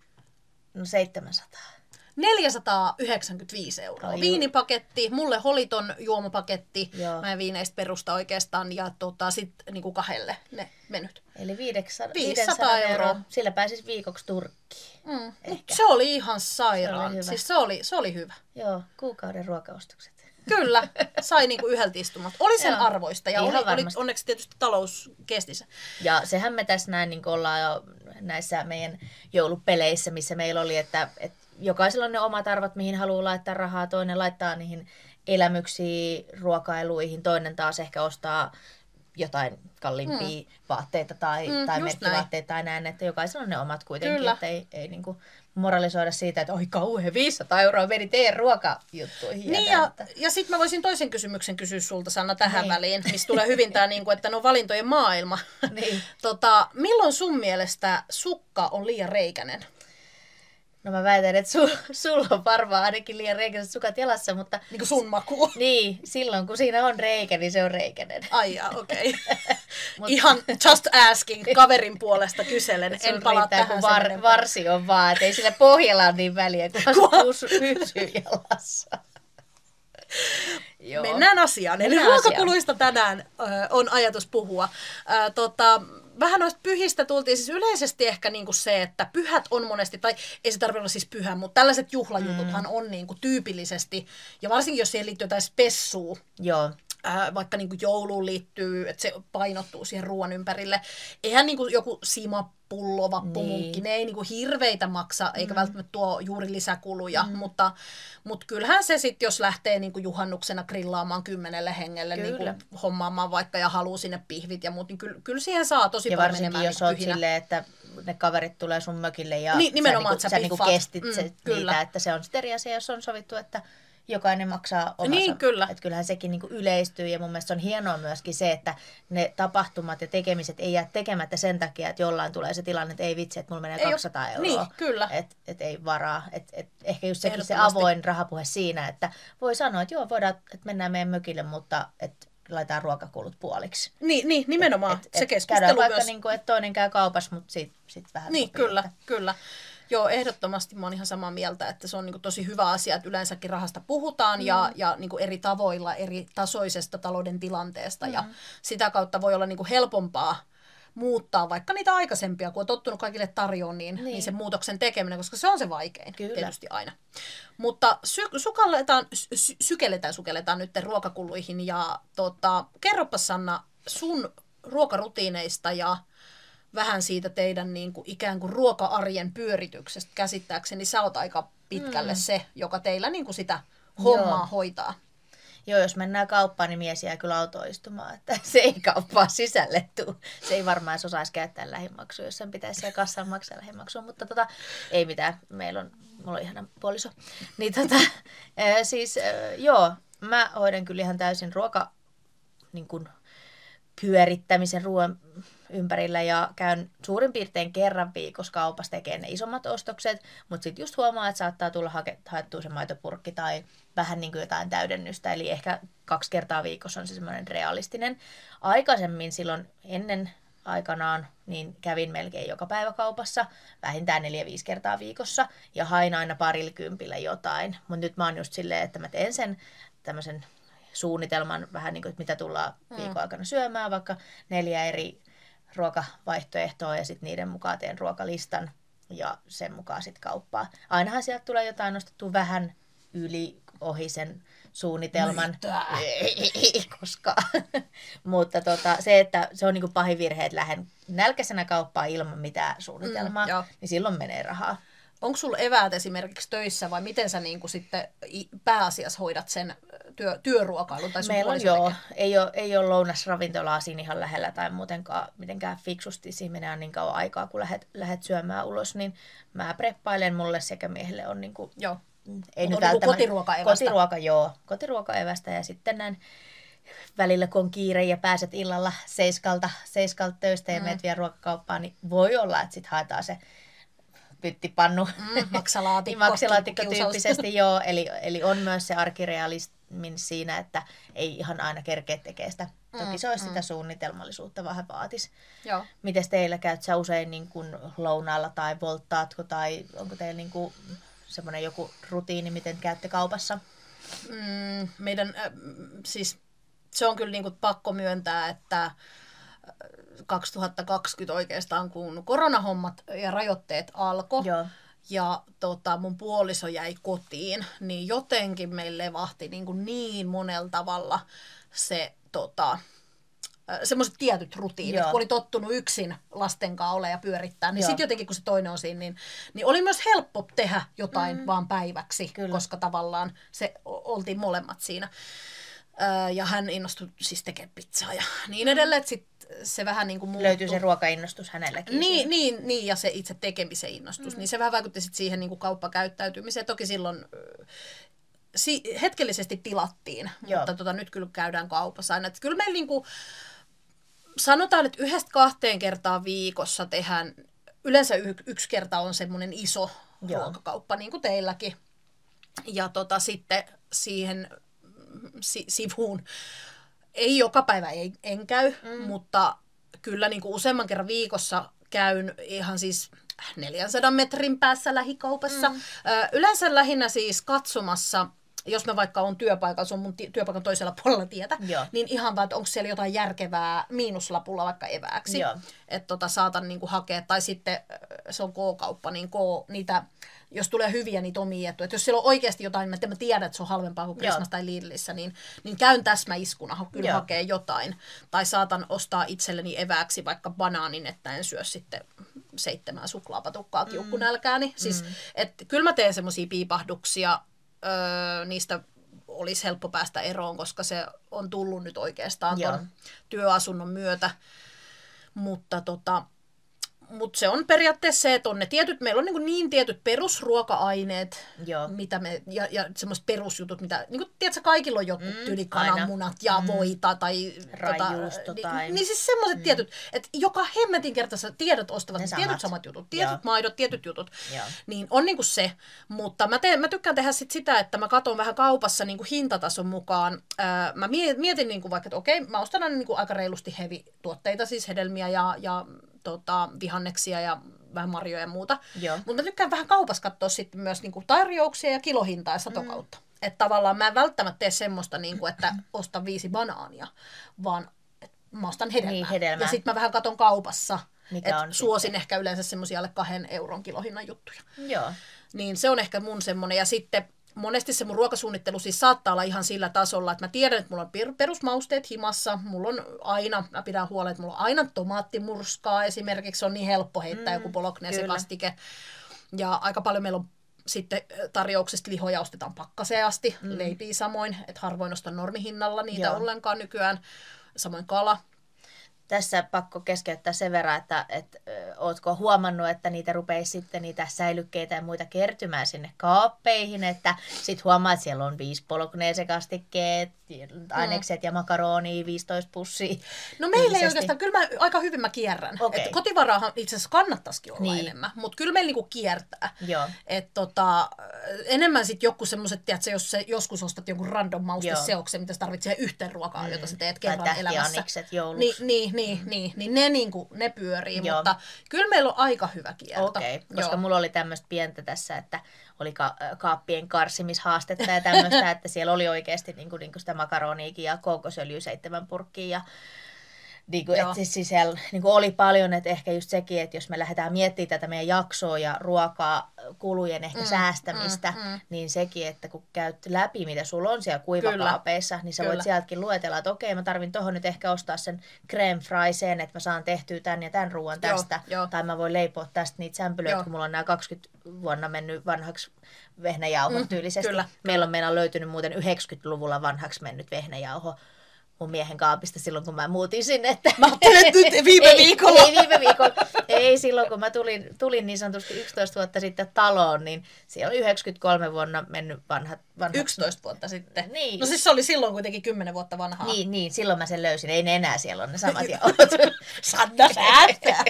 B: No 700.
A: 495 euroa.
B: Ai
A: Viinipaketti, mulle holiton juomapaketti.
B: Joo.
A: Mä en viineistä perusta oikeastaan. Ja tota, sitten niinku kahdelle ne menyt.
B: Eli 500,
A: 500
B: 500 euroa.
A: euroa.
B: Sillä pääsis viikoksi Turkkiin.
A: Mm.
B: Ehkä.
A: se oli ihan sairaan.
B: Se oli hyvä.
A: siis se oli, se oli hyvä.
B: Joo, kuukauden ruokaostokset.
A: Kyllä, sai niinku yhdeltä istumalta. Oli sen
B: Joo.
A: arvoista ja
B: Ihan
A: oli, oli, onneksi tietysti talous kesti sen.
B: Ja sehän me tässä näin niin ollaan jo näissä meidän joulupeleissä, missä meillä oli, että, että jokaisella on ne omat arvot, mihin haluaa laittaa rahaa. Toinen laittaa niihin elämyksiin, ruokailuihin, toinen taas ehkä ostaa jotain kalliimpia mm. vaatteita tai,
A: Mm,
B: tai merkkivaatteita tai näin, että jokaisella on ne omat kuitenkin,
A: Kyllä.
B: että ei, ei niin kuin moralisoida siitä, että oi kauhean 500 euroa meni teidän ruokajuttuihin.
A: Niin ja, ja sitten mä voisin toisen kysymyksen kysyä sulta Sanna tähän
B: Niin.
A: väliin, missä tulee hyvin tämä, niinku, että no valintojen maailma.
B: Niin.
A: tota, milloin sun mielestä sukka on liian reikänen?
B: No mä väitän, että sul, sulla on varmaan ainakin liian reikäiset sukat jalassa, mutta
A: Niin kuin sun maku.
B: Niin, silloin kun siinä on reikä, niin se on reikäinen.
A: Ai jaa, okei.
B: Mut-
A: Ihan just asking, kaverin puolesta kyselen.
B: Sun
A: En palaa
B: riittää,
A: tähän
B: kun var, varsi on vaan, että ei sillä pohjalla ole niin väliä, kun pysyy jalassa. Joo.
A: Mennään asiaan. Eli
B: Mennään
A: ruokakuluista tänään ö, on ajatus puhua. Ö, tota, vähän noista pyhistä tultiin siis yleisesti ehkä niinku se, että pyhät on monesti, tai ei se tarvitse olla siis pyhä, mutta tällaiset juhlajututhan mm. on niinku tyypillisesti, ja varsinkin jos siihen liittyy jotain spessua,
B: Joo.
A: Ää, vaikka niin jouluun liittyy, että se painottuu siihen ruoan ympärille. Eihän niin joku simapullo, vappumunkki,
B: Niin.
A: ne ei niin hirveitä maksa, eikä mm. välttämättä tuo juuri lisäkuluja, mm. mutta, mutta kyllähän se sitten, jos lähtee niin juhannuksena grillaamaan kymmenelle hengelle, niin
B: Kyllä.
A: hommaamaan vaikka ja haluaa sinne pihvit ja muut, niin kyllä, kyllä siihen saa tosi
B: Ja
A: paljon
B: varsinkin,
A: menemään
B: jos
A: niin pyhinä.
B: silleen, että ne kaverit tulee sun mökille ja
A: Niin, nimenomaan,
B: sä,
A: että sä
B: niinku, sä niinku kestit
A: Mm,
B: se,
A: kyllä.
B: niitä, että se on sitten eri asia, jos on sovittu, että jokainen maksaa omansa.
A: Niin, kyllä.
B: Että kyllähän sekin niinku yleistyy ja mun mielestä se on hienoa myöskin se, että ne tapahtumat ja tekemiset ei jää tekemättä sen takia, että jollain tulee se tilanne, että ei vitsi, että mulla menee
A: Ei oo-
B: 200 euroa.
A: niin, kyllä.
B: Et, et ei varaa. Et, et ehkä just sekin se avoin rahapuhe siinä, että voi sanoa, että joo, voidaan, että mennään meidän mökille, mutta että laitetaan ruokakulut puoliksi.
A: Niin, niin nimenomaan.
B: Et-
A: se
B: et
A: keskustelu
B: käydään vaikka
A: myös.
B: niin kuin, että toinen käy kaupassa, mutta sitten sit vähän
A: Niin, kyllä,
B: että-
A: kyllä. Joo, ehdottomasti mä oon ihan samaa mieltä, että se on niin kuin tosi hyvä asia, että yleensäkin rahasta puhutaan mm. ja, ja niin kuin eri tavoilla, eri tasoisesta talouden tilanteesta mm. ja sitä kautta voi olla niin kuin helpompaa muuttaa vaikka niitä aikaisempia, kun on tottunut kaikille tarjoon, niin, niin. niin sen muutoksen tekeminen, koska se on se vaikein Kyllä. tietysti aina. Mutta sy- sukalletaan, sy- sykelletään, sukelletaan nyt ruokakuluihin ja tota, kerropa Sanna sun ruokarutiineista ja vähän siitä teidän niin kuin, ikään kuin ruoka-arjen pyörityksestä käsittääkseni. Sä oot aika pitkälle mm. se, joka teillä niin kuin sitä hommaa Joo. hoitaa.
B: Joo, jos mennään kauppaan, niin mies jää kyllä autoistumaan, että se ei kauppaa sisälle tuu. Se ei varmaan edes osaisi käyttää lähimaksua, jos sen pitäisi siellä kassan maksaa lähimaksua, mutta tota, ei mitään, meillä on, mulla on ihana puoliso. Niin tota, siis joo, mä hoidan kyllä ihan täysin ruoka, niin kuin, pyörittämisen ruoan ympärillä ja käyn suurin piirtein kerran viikossa kaupassa tekemään ne isommat ostokset, mutta sitten just huomaa, että saattaa tulla hake, haettua se maitopurkki tai vähän niin kuin jotain täydennystä, eli ehkä kaksi kertaa viikossa on se semmoinen realistinen. Aikaisemmin silloin ennen aikanaan, niin kävin melkein joka päivä kaupassa, vähintään neljä viisi kertaa viikossa, ja hain aina parilla kympillä jotain. Mutta nyt mä oon just silleen, että mä teen sen tämmöisen suunnitelman vähän niin kuin, että mitä tullaan mm. viikon aikana syömään, vaikka neljä eri ruokavaihtoehtoa ja sitten niiden mukaan teen ruokalistan ja sen mukaan sitten kauppaa. Ainahan sieltä tulee jotain nostettua vähän yli ohi sen suunnitelman. Ei, koskaan. Mutta tota, se, että se on niinku pahin virhe, että lähden nälkäisenä kauppaan ilman mitään suunnitelmaa, mm, niin silloin menee rahaa.
A: Onko sulla eväät esimerkiksi töissä vai miten sä niinku sitten pääasiassa hoidat sen työ, työruokailun? Tai
B: Meillä on joo. Ei ole, ei ole lounasravintolaa siinä ihan lähellä tai muutenkaan mitenkään fiksusti. Siinä menee niin kauan aikaa, kun lähdet, lähdet syömään ulos, niin mä preppailen mulle sekä miehelle on niin kuin,
A: joo.
B: Ei
A: nyt niin kotiruokaevästä.
B: Kotiruoka, joo. Kotiruokaevästä ja sitten näin välillä kun on kiire ja pääset illalla seiskalta, seiskalta töistä ja mm. menet vielä ruokakauppaan, niin voi olla, että sitten haetaan se pyttipannu.
A: Mm, maksalaatikko.
B: maksalaatikko tyyppisesti, joo. Eli, eli on myös se arkirealismin siinä, että ei ihan aina kerkeä tekee sitä. Toki mm, se olisi mm. sitä suunnitelmallisuutta vähän vaatis.
A: Joo.
B: Miten teillä käyt sä usein niin kuin lounaalla tai volttaatko tai onko teillä niin kuin semmoinen joku rutiini, miten käytte kaupassa?
A: Mm, meidän, äh, siis se on kyllä niin kuin pakko myöntää, että 2020 oikeastaan, kun koronahommat ja rajoitteet alkoi, ja tota, mun puoliso jäi kotiin, niin jotenkin meille levahti niin, kuin niin monella tavalla se tota, semmoiset tietyt rutiinit, Joo. kun oli tottunut yksin lasten kanssa ole ja pyörittää, niin sitten jotenkin kun se toinen on siinä, niin, niin oli myös helppo tehdä jotain mm. vaan päiväksi, Kyllä. koska tavallaan se oltiin molemmat siinä. Ja hän innostui siis tekemään pizzaa ja niin edelleen, että sit se vähän niin kuin muuttui.
B: Löytyy se ruokainnostus hänelläkin.
A: Niin, niin, niin, ja se itse tekemisen innostus. Mm. Niin se vähän vaikutti sit siihen niin kuin kauppakäyttäytymiseen. Toki silloin si- hetkellisesti tilattiin, Joo. mutta tota, nyt kyllä käydään kaupassa aina. Että kyllä meillä niin kuin, sanotaan, että yhdestä kahteen kertaa viikossa tehdään, yleensä y- yksi kerta on semmoinen iso Joo. ruokakauppa, niin kuin teilläkin. Ja tota, sitten siihen si- sivuun ei joka päivä ei, en käy, mm. mutta kyllä niin kuin useamman kerran viikossa käyn ihan siis 400 metrin päässä lähikaupassa. Mm. Ö, yleensä lähinnä siis katsomassa jos mä vaikka on työpaikalla, se on mun työpaikan toisella puolella tietä, Joo. niin ihan vaan, että onko siellä jotain järkevää miinuslapulla vaikka evääksi. Että tota, saatan niinku hakea, tai sitten se on K-kauppa, niin K, niitä, jos tulee hyviä, niitä on miettu. Että jos siellä on oikeasti jotain, että mä tiedän, että se on halvempaa kuin Christmas tai Lidlissä, niin, niin käyn täsmäiskuna, kyllä Joo. hakee jotain. Tai saatan ostaa itselleni evääksi vaikka banaanin, että en syö sitten seitsemän suklaapatukkaa kiukkunälkääni. Mm. Siis, mm. että kyllä mä teen semmoisia piipahduksia, öö, niistä olisi helppo päästä eroon, koska se on tullut nyt oikeastaan tuon työasunnon myötä. Mutta tota, mutta se on periaatteessa se, että on ne tietyt, meillä on niin, niin tietyt perusruoka-aineet, Joo. mitä me, ja, ja semmoiset perusjutut, mitä, niin kuin, tiedätkö, kaikilla on joku mm, tyyli kananmunat ja mm. voita tai
B: Rajuusto
A: tota,
B: tai...
A: Niin, niin siis semmoiset mm. tietyt, että joka hemmetin kertaissa tiedot ostavat ne samat. tietyt samat jutut, tietyt Joo. maidot, tietyt jutut, Joo. niin on niin kuin se, mutta mä, teen, mä tykkään tehdä sit sitä, että mä katson vähän kaupassa niin kuin hintatason mukaan, ää, mä mietin niin kuin vaikka, että okei, mä ostan aina niin kuin aika reilusti heavy tuotteita, siis hedelmiä ja, ja tota, vihanneksia ja vähän marjoja ja muuta. Mutta mä tykkään vähän kaupassa katsoa sitten myös niin kuin tarjouksia ja kilohintaa ja satokautta. Mm. Että tavallaan mä en välttämättä tee semmoista, niin kuin, että ostan viisi banaania, vaan mä ostan hedelmää.
B: Niin, hedelmää.
A: Ja sitten mä vähän katon kaupassa,
B: Mikä
A: että
B: on
A: suosin sitten? ehkä yleensä semmoisia alle kahden euron kilohinnan juttuja.
B: Joo.
A: Niin se on ehkä mun semmoinen. Ja sitten monesti se mun ruokasuunnittelu siis saattaa olla ihan sillä tasolla, että mä tiedän, että mulla on perusmausteet himassa, mulla on aina, mä pidän huolen, että mulla on aina tomaattimurskaa esimerkiksi, se on niin helppo heittää mm, joku bolognese kastike. Ja aika paljon meillä on sitten tarjouksesta lihoja ostetaan pakkaseen asti, mm. leipiä samoin, että harvoin ostan normihinnalla niitä Joo. ollenkaan nykyään. Samoin kala,
B: tässä pakko keskeyttää sen verran, että, että ootko huomannut, että niitä rupeisi sitten niitä säilykkeitä ja muita kertymään sinne kaappeihin, että sit huomaat, että siellä on viisi polokneesekastikkeet, ainekset mm. ja makaroni, 15 pussia.
A: No meillä ei oikeastaan, kyllä mä, aika hyvin mä kierrän. Okay. Et kotivaraahan itse asiassa kannattaisikin olla niin. enemmän, mutta kyllä meillä niinku kiertää.
B: Joo.
A: Et tota, enemmän sitten joku semmoiset, että jos sä joskus ostat jonkun random mausteseoksen, mitä sä tarvitsee yhteen ruokaa, mm. jota sä teet kerran elämässä.
B: Niin,
A: niin, niin, niin, niin ne, niinku, ne pyörii, Joo. mutta kyllä meillä on aika hyvä kierto.
B: Okei, okay, koska Joo. mulla oli tämmöistä pientä tässä, että oli ka- kaappien karsimishaastetta ja tämmöistä, että siellä oli oikeasti niin kuin, niin kuin sitä makaroniikin ja kookosöljy seitsemän purkkiin ja niin kuin, että siis siellä niin kuin oli paljon, että ehkä just sekin, että jos me lähdetään miettimään tätä meidän jaksoa ja ruokaa kulujen ehkä mm, säästämistä, mm, mm. niin sekin, että kun käyt läpi, mitä sulla on siellä kuivakaapeissa, niin sä Kyllä. voit sieltäkin luetella, että okei, mä tarvin tuohon nyt ehkä ostaa sen creme fraiseen, että mä saan tehtyä tämän ja tämän ruoan tästä, joo, jo. tai mä voin leipoa tästä niitä sämpylöitä, kun mulla on nämä 20 vuonna mennyt vanhaksi vehnäjauho mm, tyylisesti. Kyllä. Meillä on meillä löytynyt muuten 90-luvulla vanhaksi mennyt vehnäjauho mun miehen kaapista silloin, kun mä muutin sinne. Että...
A: Mä ajattelin, että viime viikolla.
B: Ei, ei viime viikolla. Ei silloin, kun mä tulin, tulin niin sanotusti 11 vuotta sitten taloon, niin siellä oli 93 vuonna mennyt vanhat, vanhat...
A: 11 vuotta sitten?
B: Niin.
A: No siis se oli silloin kuitenkin 10 vuotta vanhaa.
B: Niin, niin silloin mä sen löysin. Ei ne enää siellä on ne samat jauhot.
A: Sanna säästää.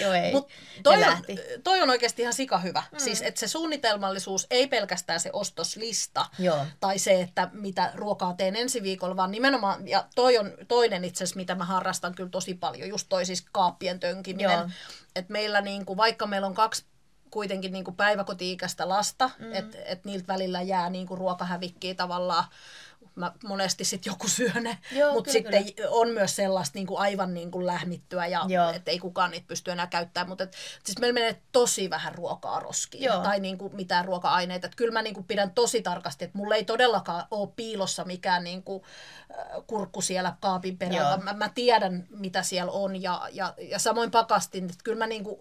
B: Joo, ei.
A: Mut toi, on, toi on oikeasti ihan sika hyvä. Mm. Siis, että se suunnitelmallisuus ei pelkästään se ostoslista
B: Joo.
A: tai se, että mitä ruokaa teen ensi viikolla, vaan nimenomaan, ja toi on toinen itse asiassa, mitä mä harrastan kyllä tosi paljon, just toi siis kaappien tönkiminen. Että meillä niin kuin, vaikka meillä on kaksi kuitenkin niin kuin päiväkoti-ikäistä lasta, mm. että et niiltä välillä jää niin kuin ruokahävikkiä tavallaan mä monesti sitten joku syö ne, mutta sitten kyllä. on myös sellaista niin kuin aivan niin kuin lähmittyä ja että ei kukaan niitä pysty enää käyttämään, mutta et, siis meillä menee tosi vähän ruokaa roskiin Joo. tai niin kuin mitään ruoka-aineita. Et kyllä mä niin kuin pidän tosi tarkasti, että mulla ei todellakaan ole piilossa mikään niin kuin, äh, kurkku siellä kaapin perällä. Mä, mä tiedän, mitä siellä on ja, ja, ja samoin pakastin, että kyllä mä niin kuin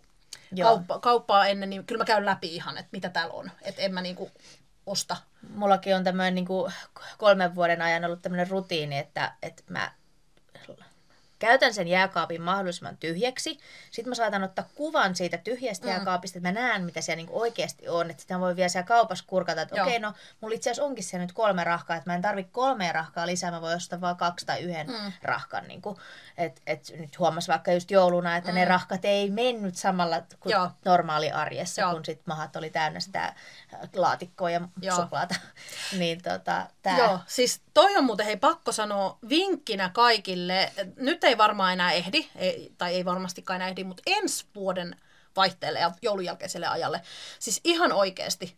A: kauppa, kauppaa ennen, niin kyllä mä käyn läpi ihan, että mitä täällä on. Että en mä niin kuin osta.
B: Mullakin on tämmöinen niin kolmen vuoden ajan ollut tämmöinen rutiini, että, että mä käytän sen jääkaapin mahdollisimman tyhjäksi. Sitten mä saatan ottaa kuvan siitä tyhjästä mm. jääkaapista, että mä näen, mitä siellä niinku oikeasti on. Että sitä voi vielä siellä kaupassa kurkata, että okei, okay, no mulla itse asiassa onkin siellä nyt kolme rahkaa, että mä en tarvi kolmea rahkaa lisää, mä voin ostaa vaan kaksi tai yhden mm. rahkan. Niinku. Et, et nyt huomas vaikka just jouluna, että mm. ne rahkat ei mennyt samalla kuin Joo. normaali arjessa, Joo. kun sit mahat oli täynnä sitä äh, laatikkoa ja Joo. soklaata. niin tota, tää...
A: Joo, siis toi on muuten hei pakko sanoa vinkkinä kaikille. Nyt ei varmaan enää ehdi, ei, tai ei varmastikaan enää ehdi, mutta ensi vuoden vaihteelle ja joulun jälkeiselle ajalle. Siis ihan oikeasti.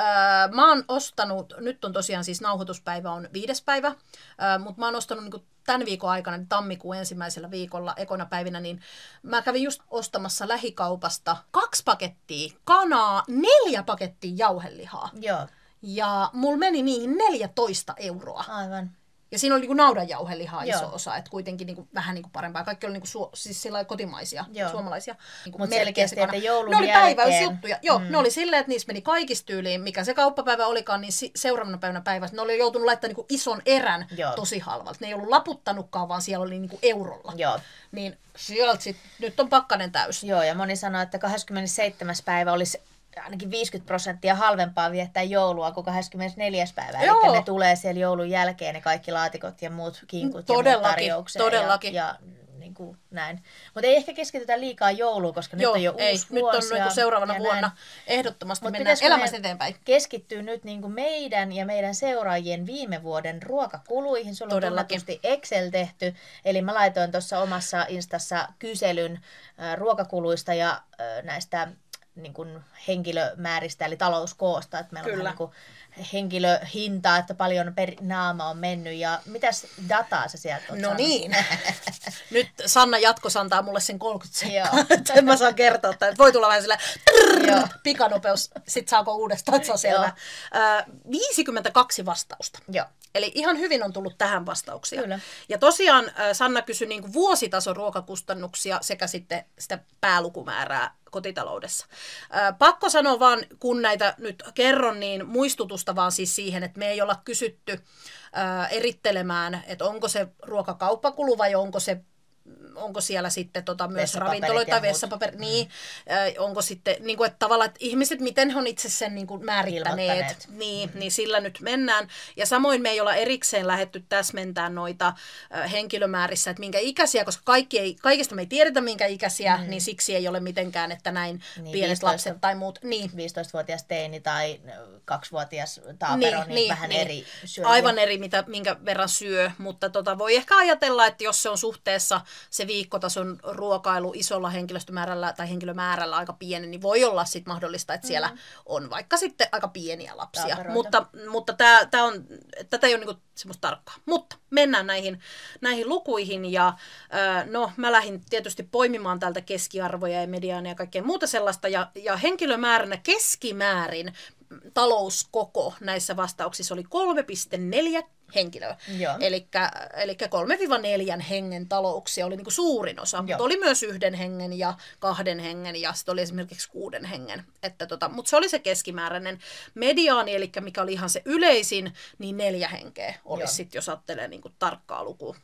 A: Öö, mä oon ostanut, nyt on tosiaan siis nauhoituspäivä on viides päivä, öö, mutta mä oon ostanut niin tämän viikon aikana, niin tammikuun ensimmäisellä viikolla, ekona päivinä, niin mä kävin just ostamassa lähikaupasta kaksi pakettia kanaa, neljä pakettia jauhelihaa.
B: Joo.
A: Ja mulla meni niihin 14 euroa.
B: Aivan.
A: Ja siinä oli niin naudanjauhelihaa iso Joo. osa, että kuitenkin niin kuin, vähän niin kuin parempaa. Kaikki oli niin kuin, su- siis kotimaisia, Joo. suomalaisia.
B: Niin Mutta selkeästi, että joulun
A: Ne oli
B: jälkeen...
A: päiväysjuttuja. Joo, mm. ne oli silleen, että niissä meni kaikista tyyliin, mikä se kauppapäivä olikaan, niin seuraavana päivänä päivässä ne oli joutunut laittamaan niin ison erän Joo. tosi halvalta. Ne ei ollut laputtanutkaan, vaan siellä oli niin kuin eurolla.
B: Joo.
A: Niin sieltä sit, nyt on pakkanen täys.
B: Joo, ja moni sanoi, että 27. päivä olisi ainakin 50 prosenttia halvempaa viettää joulua kuin 24. päivä. Joo. Eli ne tulee siellä joulun jälkeen ne kaikki laatikot ja muut kinkut
A: todellakin,
B: ja muut
A: Todellakin.
B: Ja, ja niin kuin näin. Mutta ei ehkä keskitytä liikaa jouluun, koska
A: Joo,
B: nyt on jo
A: ei.
B: uusi
A: Nyt
B: vuosi
A: on niin
B: ja-
A: kuin seuraavana
B: ja
A: vuonna
B: näin.
A: ehdottomasti
B: Mut
A: mennään elämässä
B: meidän
A: eteenpäin.
B: Keskittyy nyt niin kuin meidän ja meidän seuraajien viime vuoden ruokakuluihin. Sulla on
A: Todellakin.
B: tunnetusti Excel tehty. Eli mä laitoin tuossa omassa Instassa kyselyn äh, ruokakuluista ja äh, näistä niin kuin henkilömääristä, eli talouskoosta. Että meillä
A: Kyllä.
B: on niin kuin henkilöhintaa, että paljon per naama on mennyt. Ja mitäs dataa sä sieltä oot
A: No
B: saanut?
A: niin. Nyt Sanna jatkos antaa mulle sen 30
B: Joo.
A: sekkaa, että mä saan kertoa. Että voi tulla vähän sillä
B: Joo.
A: pikanopeus, sit saako uudestaan, että se on selvä. Ö, 52 vastausta.
B: Joo.
A: Eli ihan hyvin on tullut tähän vastauksia.
B: Kyllä.
A: Ja tosiaan Sanna kysyi niin vuositason ruokakustannuksia sekä sitten sitä päälukumäärää kotitaloudessa. Ö, Pakko sanoa vaan, kun näitä nyt kerron, niin muistutusta vaan siis siihen, että me ei olla kysytty ö, erittelemään, että onko se ruokakauppakulu vai onko se onko siellä sitten tota myös ravintoloita, vessapaperi, niin, äh, onko sitten, niin kuin, että tavallaan, että ihmiset, miten he on itse sen niin kuin määrittäneet, niin, niin sillä nyt mennään. Ja samoin me ei olla erikseen lähetty täsmentää noita äh, henkilömäärissä, että minkä ikäisiä, koska kaikki ei, kaikista me ei tiedetä minkä ikäisiä, mm. niin siksi ei ole mitenkään, että näin
B: Niin,
A: niin, pienet
B: 15.
A: lapset tai muut. Niin,
B: 15-vuotias teini tai 2-vuotias taapero, niin, niin, vähän eri syöjiä.
A: Aivan eri, mitä, minkä verran syö, mutta tota, voi ehkä ajatella, että jos se on suhteessa se viikkotason ruokailu isolla henkilöstömäärällä tai henkilömäärällä aika pieni, niin voi olla sit mahdollista, että siellä mm. on vaikka sitten aika pieniä lapsia.
B: Taaperoita.
A: Mutta, mutta tää, tää on, tätä ei ole niinku semmoista tarkkaa. Mutta mennään näihin, näihin lukuihin ja no mä lähdin tietysti poimimaan täältä keskiarvoja ja mediaania ja kaikkea muuta sellaista ja, ja henkilömääränä keskimäärin talouskoko näissä vastauksissa oli 3,4 henkilöä. Eli 3-4 hengen talouksia oli niinku suurin osa, mutta
B: Joo.
A: oli myös yhden hengen ja kahden hengen ja sitten oli esimerkiksi kuuden hengen. Että tota, mutta se oli se keskimääräinen mediaani, eli mikä oli ihan se yleisin, niin neljä henkeä olisi sitten, jos ajattelee niinku tarkkaa lukua.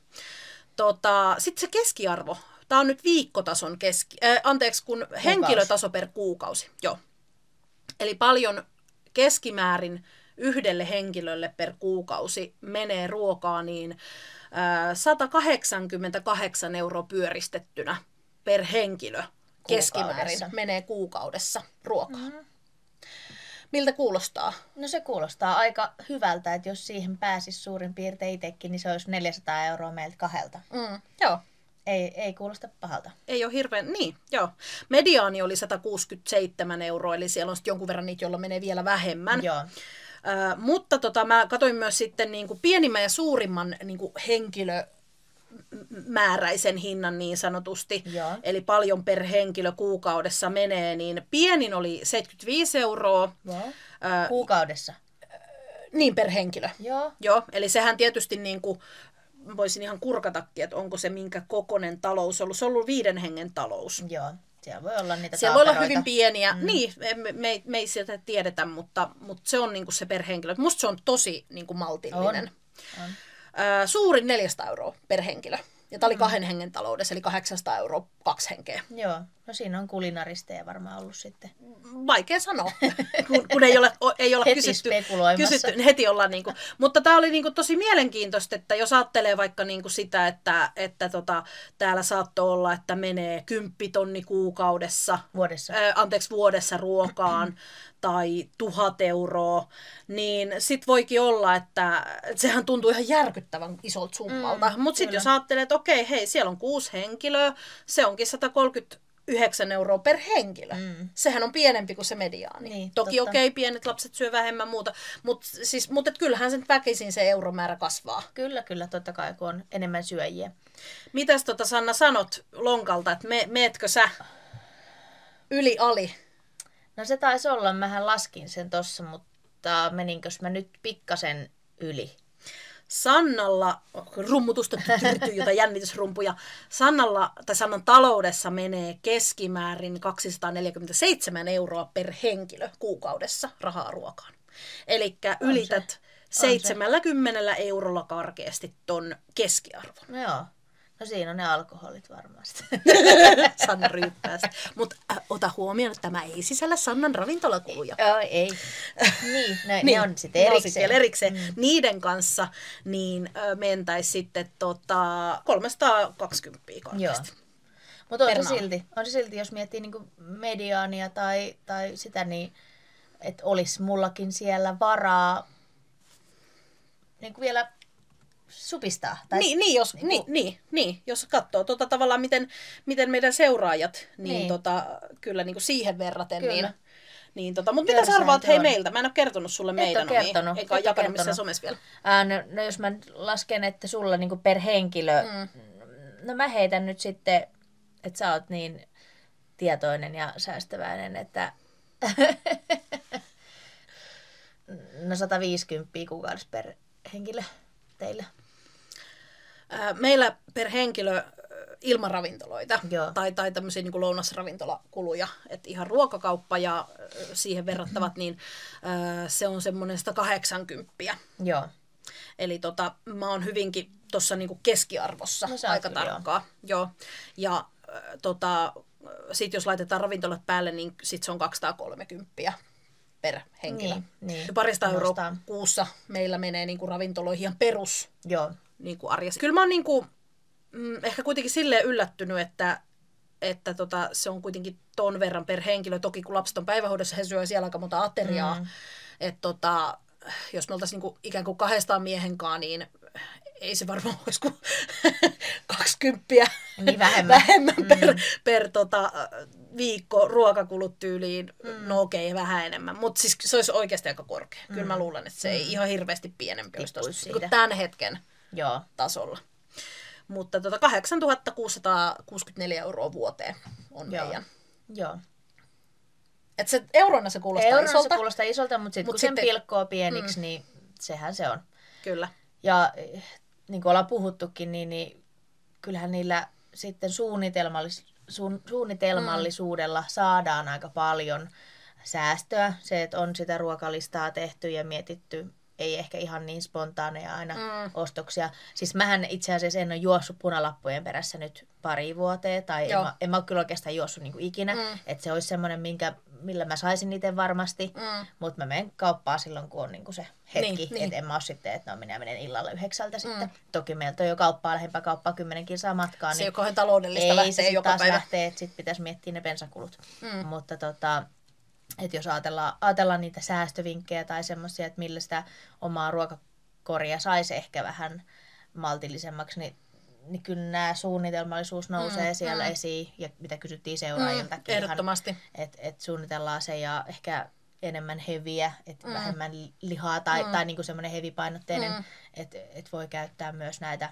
A: Tota, sitten se keskiarvo. Tämä on nyt viikkotason keski... Äh, anteeksi, kun henkilötaso per kuukausi. Joo. Eli paljon keskimäärin yhdelle henkilölle per kuukausi menee ruokaa, niin äh, 188 euroa pyöristettynä per henkilö keskimäärin menee kuukaudessa ruokaa. Mm. Miltä kuulostaa?
B: No se kuulostaa aika hyvältä, että jos siihen pääsisi suurin piirtein itsekin, niin se olisi 400 euroa meiltä kahdelta.
A: Mm. Joo.
B: Ei, ei kuulosta pahalta.
A: Ei ole hirveän, niin, joo. Mediaani oli 167 euroa, eli siellä on sitten jonkun verran niitä, joilla menee vielä vähemmän.
B: Joo.
A: Mutta tota, mä katsoin myös sitten niin kuin pienimmän ja suurimman niin kuin henkilö määräisen hinnan niin sanotusti,
B: Joo.
A: eli paljon per henkilö kuukaudessa menee, niin pienin oli 75 euroa,
B: Joo.
A: Ö,
B: Kuukaudessa.
A: niin per henkilö.
B: Joo.
A: Joo, eli sehän tietysti niin kuin, voisin ihan kurkatakin, että onko se minkä kokonen talous ollut. Se on ollut viiden hengen talous.
B: Joo. Siellä voi olla niitä
A: Siellä voi olla hyvin pieniä, mm. niin, me, me, me ei sieltä tiedetä, mutta, mutta se on niinku se per henkilö. Musta se on tosi niinku maltillinen.
B: On. On.
A: Suurin 400 euroa per henkilö. Ja tämä oli kahden hengen taloudessa, eli 800 euroa kaksi henkeä.
B: Joo. No siinä on kulinaristeja varmaan ollut sitten.
A: Vaikea sanoa, kun, kun ei ole, ei olla
B: Heti
A: kysytty, kysytty, niin heti ollaan niinku, mutta tämä oli niinku tosi mielenkiintoista, että jos ajattelee vaikka niinku sitä, että, että tota, täällä saattoi olla, että menee kymppitonni kuukaudessa,
B: Vuodessa.
A: Ö, anteeksi, vuodessa ruokaan tai tuhat euroa, niin sit voikin olla, että sehän tuntuu ihan järkyttävän isolta summalta.
B: Mm,
A: Mutta sitten jos ajattelee, että okei, hei, siellä on kuusi henkilöä, se onkin 139 euroa per henkilö.
B: Mm.
A: Sehän on pienempi kuin se mediaani.
B: Niin,
A: Toki
B: totta.
A: okei, pienet lapset syö vähemmän muuta, mutta siis, mut et kyllähän sen väkisin se euromäärä kasvaa.
B: Kyllä, kyllä, totta kai, kun on enemmän syöjiä.
A: Mitäs tota Sanna sanot lonkalta, että me, meetkö sä yli ali?
B: No se taisi olla, mähän laskin sen tossa, mutta meninkös mä nyt pikkasen yli?
A: Sannalla, rummutusta tyrtyy, jota jännitysrumpuja, Sannalla, tai Sannan taloudessa menee keskimäärin 247 euroa per henkilö kuukaudessa rahaa ruokaan. Eli ylität
B: se.
A: 70 eurolla karkeasti ton keskiarvon.
B: No joo. No siinä on ne alkoholit varmasti.
A: Sanna ryyppäästi. Mutta äh, ota huomioon, että tämä ei sisällä Sannan ravintolakuluja.
B: Joo, ei. niin, ne,
A: Niin,
B: ne on sitten
A: ne on
B: erikseen.
A: sit vielä erikseen. Mm. Niiden kanssa niin mentäisi sitten tota 320 korkeasti.
B: Mutta on se silti, on se silti, jos miettii niinku mediaania tai, tai sitä, niin että olisi mullakin siellä varaa niin vielä supistaa. Tai
A: Niin, niin, jos, niin,
B: niinku-
A: niin, niin, jos katsoo tota, tavallaan, miten, miten meidän seuraajat, niin, niin.
B: Niin.
A: Tota, kyllä niin kuin siihen verraten,
B: Kyllä.
A: niin, niin tota, mutta mitä sä arvaat hei
B: on.
A: meiltä? Mä en ole kertonut sulle
B: Et
A: meidän
B: oo kertonut,
A: omia, eikä ole jakanut missään somessa vielä.
B: Ää, no, no jos mä lasken, että sulla niinku per henkilö, mm. no mä heitän nyt sitten, että sä oot niin tietoinen ja säästäväinen, että no 150 kuukaudessa per henkilö teillä.
A: Ää, Meillä per henkilö ilman ravintoloita
B: Joo.
A: tai, tai tämmöisiä niin lounasravintolakuluja, että ihan ruokakauppa ja siihen verrattavat, niin se on semmoinen 180.
B: Joo.
A: Eli tota, mä oon hyvinkin tuossa niinku keskiarvossa
B: No
A: aika tarkkaa. Joo. Ja äh, tota, sit jos laitetaan ravintolat päälle, niin sit se on 230 per henkilö.
B: Niin, niin.
A: Parista euroa kuussa meillä menee niinku ravintoloihin ihan perus
B: Joo.
A: niinku arjessa. Kyllä mä oon niinku, mm, ehkä kuitenkin silleen yllättynyt, että, että tota, se on kuitenkin ton verran per henkilö. Toki kun lapset on päivähoidossa, he syö siellä aika monta ateriaa. Mm. Että tota, jos me oltaisiin niinku ikään kuin kahdestaan miehen kanssa, niin ei se varmaan olisi kuin 20
B: Niin vähemmän.
A: vähemmän per, per tota, viikko ruokakulut tyyliin. Mm. No okei, okay, vähän enemmän. Mutta siis se olisi oikeasti aika korkea. Mm. Kyllä mä luulen, että se ei ihan hirveästi pienempi olisi tosta,
B: siitä.
A: tämän hetken
B: Joo.
A: tasolla. Mutta tota 8664 euroa vuoteen on
B: Joo.
A: meidän.
B: Joo.
A: Et se, eurona se kuulostaa
B: Eurona
A: isolta.
B: se kuulostaa isolta, mutta sitten
A: Mut
B: kun sen
A: sitten-
B: pilkkoo pieniksi, mm. niin sehän se on.
A: Kyllä.
B: Ja eh, niin kuin ollaan puhuttukin, niin, niin kyllähän niillä sitten suunnitelmallis, suun, suunnitelmallisuudella mm. saadaan aika paljon säästöä. Se, että on sitä ruokalistaa tehty ja mietitty, ei ehkä ihan niin spontaaneja aina mm. ostoksia. Siis mähän itse asiassa en ole juossut punalappujen perässä nyt pari vuoteen, tai en
A: Joo.
B: mä, en mä ole kyllä oikeastaan juossut niin ikinä. Mm. Että se olisi semmoinen, minkä, millä mä saisin itse varmasti,
A: Mm.
B: mutta mä menen kauppaan silloin, kun on niinku se hetki.
A: Niin,
B: Niin,
A: niin.
B: Että en mä ole sitten, että no minä menen illalla yhdeksältä sitten. Toki meiltä on jo kauppaa, lähempää kauppaa kymmenenkin saa matkaa.
A: Se
B: Niin
A: ei ole kauhean taloudellista
B: ei
A: lähteä
B: se
A: joka
B: taas
A: päivä.
B: lähtee, että sitten pitäisi miettiä ne bensakulut. Mm. Mutta tota, että jos ajatellaan, ajatellaan niitä säästövinkkejä tai semmoisia, että millä sitä omaa ruokakoria saisi ehkä vähän maltillisemmaksi, niin, niin kyllä nämä suunnitelmallisuus nousee mm, siellä mm. esiin, ja mitä kysyttiin seuraajiltakin. ihan,
A: Ehdottomasti.
B: että et suunnitellaan se ja ehkä enemmän heviä, että mm. vähemmän lihaa tai, mm. tai niinku semmoinen hevipainotteinen, mm. että et voi käyttää myös näitä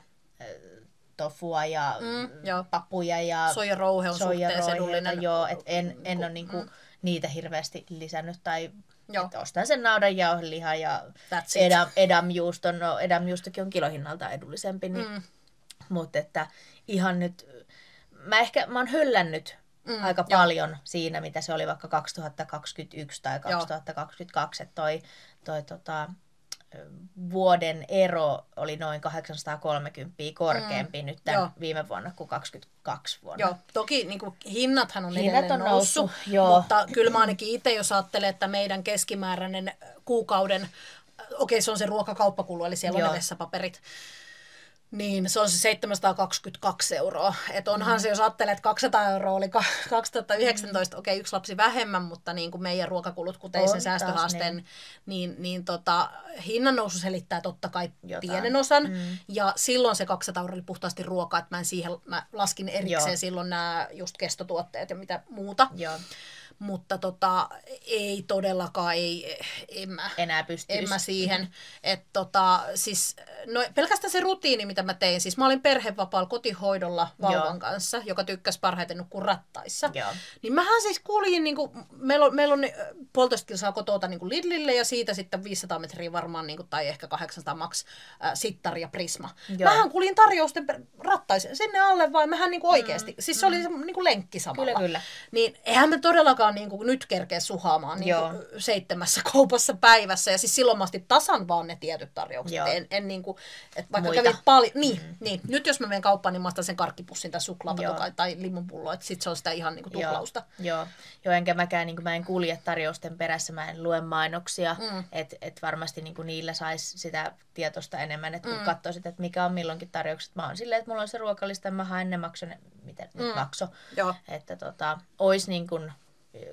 B: tofua ja
A: Mm, joo.
B: papuja ja
A: Soijarouhe on suhteellisen
B: soijarouheita,
A: edullinen.
B: Joo, et en, en ole niinku niitä hirveästi lisännyt tai
A: Joo.
B: et ostan sen naudan ja edam, edamjuuston, no edamjuustokin on kilohinnalta edullisempi, niin,
A: Mm.
B: Mutta että ihan nyt, mä ehkä, mä oon höllännyt mm, aika
A: joo.
B: paljon siinä, mitä se oli vaikka 2021 tai 2022, että toi, toi tota, vuoden ero oli noin 830 korkeampi mm, nyt tämän
A: joo.
B: viime vuonna kuin 22 vuonna.
A: Joo, toki niin kuin, hinnathan on
B: Hinnat
A: edelleen
B: on noussut,
A: noussut,
B: joo.
A: mutta kyllä mä ainakin itse jos ajattelen, että meidän keskimääräinen kuukauden, okei se on se ruokakauppakulu, eli siellä
B: Joo.
A: on ne vessapaperit, niin se on se 722 euroa. Et onhan
B: Mm.
A: se, jos ajattelee, että 200 euroa oli ka- 2019, okei yksi lapsi vähemmän, mutta niin kuin meidän ruokakulut, kuten sen säästöhaasteen, niin, niin, niin tota, hinnan nousu selittää totta kai
B: Jotain.
A: pienen osan. Mm. Ja silloin se 200 euroa oli puhtaasti ruokaa, että mä en siihen, mä laskin erikseen
B: Joo.
A: silloin nämä just kestotuotteet ja mitä muuta.
B: Joo,
A: Mutta tota, ei todellakaan, ei, en mä,
B: enää pystyisi.
A: en mä siihen. Että tota, siis, no, pelkästään se rutiini, mitä mä tein. Siis mä olin perhevapaalla kotihoidolla vauvan
B: Joo.
A: kanssa, joka tykkäsi parhaiten nukkua rattaissa.
B: Joo.
A: Niin mähän siis kuljin, niin kuin, meillä on, meillä on puolitoista kilsaa kotota niin Lidlille ja siitä sitten 500 metriä varmaan, niin kuin, tai ehkä 800 maks äh, sittari ja prisma.
B: Joo.
A: Mähän kuljin tarjousten rattaisen sinne alle, vai mähän niin kuin oikeasti. Mm, siis se oli se niin kuin lenkki samalla.
B: Kyllä, kyllä.
A: Niin eihän me todellakaan alkaa niin kuin nyt kerkeä suhaamaan niin kuin seitsemässä kaupassa päivässä. Ja siis silloin mä ostin tasan vaan ne tietyt tarjoukset.
B: Joo.
A: En, en niin kuin, että vaikka
B: Muita.
A: kävin paljon, niin, mm. niin, nyt jos mä menen kauppaan, niin mä ostan sen karkkipussin tai suklaata tai, tai limunpulloa, että sit se on sitä ihan niin kuin tuhlausta.
B: Joo, joo. joo enkä mäkään, niin mä en kulje tarjousten perässä, mä en lue mainoksia, mm. että et varmasti niin niillä saisi sitä tietosta enemmän, että kun mm. katsoisit, että mikä on milloinkin tarjoukset. Mä oon silleen, että mulla on se ruokalista, mä haen ne makso, ne, miten mm. nyt makso.
A: Joo.
B: Että tota, ois niin kuin,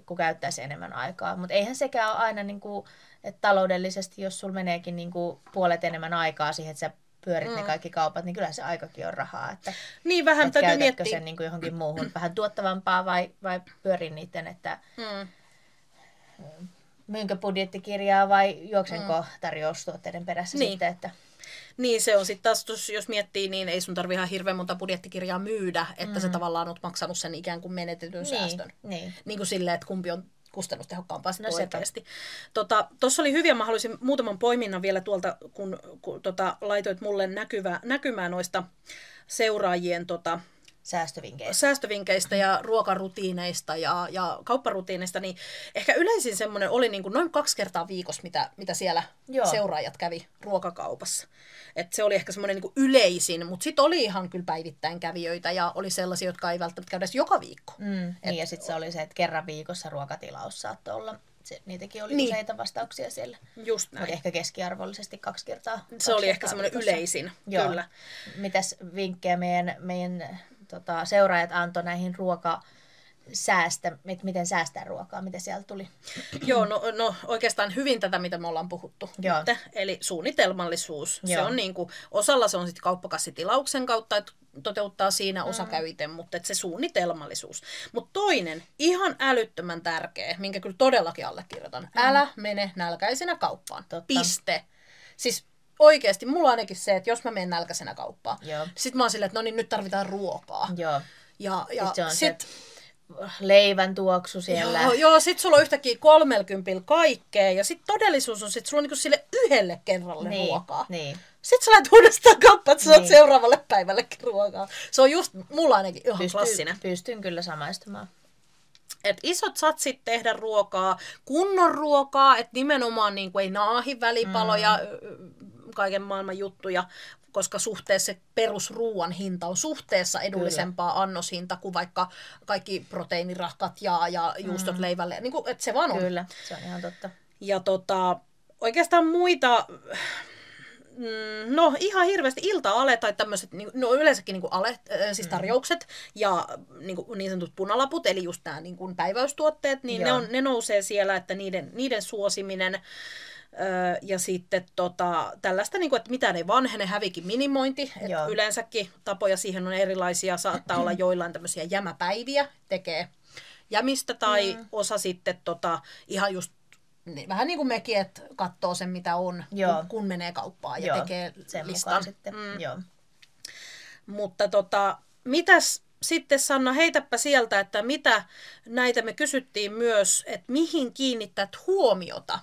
B: kun käyttäisi enemmän aikaa. Mutta eihän sekään ole aina, niin kuin, että taloudellisesti, jos sulla meneekin niin kuin puolet enemmän aikaa siihen, että sä pyörit mm. ne kaikki kaupat, niin kyllä se aikakin on rahaa. Että,
A: Niin vähän
B: että
A: täytyy miettiä.
B: sen niin kuin johonkin muuhun vähän tuottavampaa vai, vai pyörin niiden, että
A: Mm.
B: myynkö budjettikirjaa vai juoksenko mm. tarjoustuotteiden perässä
A: Niin.
B: sitten, että
A: Niin se on sitten taas, jos- jos miettii, niin ei sun tarvi ihan hirveän monta budjettikirjaa myydä, että mm. sä tavallaan oot maksanut sen ikään kuin menetetyn säästön.
B: niin.
A: Niin kuin silleen, että kumpi on kustannustehokkaampaa
B: No
A: oikeasti. Tuossa tota, oli hyviä, mä haluaisin muutaman poiminnan vielä tuolta, kun, kun tota, laitoit mulle näkyvä, näkymään noista seuraajien tota,
B: säästövinkkeistä.
A: säästövinkkeistä ja ruokarutiineista ja, ja kaupparutiineista, niin ehkä yleisin semmoinen oli niin kuin noin kaksi kertaa viikossa, mitä, mitä siellä
B: Joo.
A: Seuraajat kävi ruokakaupassa. Et se oli ehkä semmoinen niin yleisin, mutta sitten oli ihan kyllä päivittäin kävijöitä ja oli sellaisia, jotka ei välttämättä käydä joka viikko.
B: Mm, niin ja sitten se oli se, että kerran viikossa ruokatilaus saattoi olla. Se, niitäkin oli
A: Niin.
B: useita vastauksia siellä.
A: Just näin.
B: Mutta ehkä keskiarvollisesti kaksi kertaa.
A: Se
B: kaksi
A: oli ehkä semmoinen yleisin,
B: Joo.
A: kyllä.
B: Mitäs vinkkejä meidän, meidän tota, seuraajat antoi näihin ruoka säästä, mit- miten säästää ruokaa, mitä sieltä tuli?
A: Joo, no, no oikeastaan hyvin tätä, mitä me ollaan puhuttu.
B: Joo.
A: Nyt. Eli suunnitelmallisuus. Se
B: Joo.
A: on niin kuin, osalla se on sitten kauppakassitilauksen kautta, että toteuttaa siinä osa käy itse, mutta se suunnitelmallisuus. Mutta toinen, ihan älyttömän tärkeä, minkä kyllä todellakin allekirjoitan. Älä mene nälkäisenä kauppaan.
B: Totta.
A: Piste. Siis oikeasti, mulla on ainakin se, että jos mä menen nälkäisenä kauppaan,
B: Joo.
A: sit mä oon silleen, että no niin, nyt tarvitaan ruokaa.
B: Joo.
A: Ja, ja
B: Sit
A: sit,
B: se leivän tuoksu siellä.
A: Joo, joo sit sulla on yhtäkkiä 30 kaikkea ja sit todellisuus on sit sulla on niinku sille yhdelle kerralle
B: niin,
A: ruokaa.
B: Niin.
A: Sitten sä lähdet uudestaan kauppaan, että sä niin. Seuraavalle päivällekin ruokaa. Se on just mulla ainakin ihan
B: Pystyn,
A: klassinen.
B: pystyn kyllä samaistumaan.
A: Et isot satsit tehdä ruokaa, kunnon ruokaa, että nimenomaan niin kuin ei naahi välipaloja, mm. Kaiken maailman juttuja, koska suhteessa se perusruuan hinta on suhteessa edullisempaa Kyllä. annoshinta kuin vaikka kaikki proteiinirahkat ja, ja juustot mm. leivälle. Niin kuin, että se vaan on.
B: Kyllä, se on ihan totta.
A: Ja tota, oikeastaan muita, mm, no ihan hirveästi ilta-ale tai tämmöiset, niin, no yleensäkin niin ale, äh, siis tarjoukset ja niin, kuin, niin sanotut punalaput, eli just nämä niin kuin päiväystuotteet, niin ne, on, ne nousee siellä, että niiden, niiden suosiminen ja sitten tota, tällaista, niin kuin, että mitään ei vanhene, hävikin minimointi. Et
B: Joo.
A: yleensäkin tapoja siihen on erilaisia. Saattaa olla joillain tämmöisiä jämäpäiviä, tekee jämistä tai mm. osa sitten tota, ihan just niin, vähän niin kuin mekin, että katsoo sen mitä on,
B: Joo.
A: kun, kun menee kauppaan ja
B: Joo,
A: tekee
B: sen
A: listan.
B: sitten.
A: Mm.
B: Joo.
A: Mutta tota, mitäs sitten Sanna, heitäpä sieltä, että mitä näitä me kysyttiin myös, että mihin kiinnität huomiota?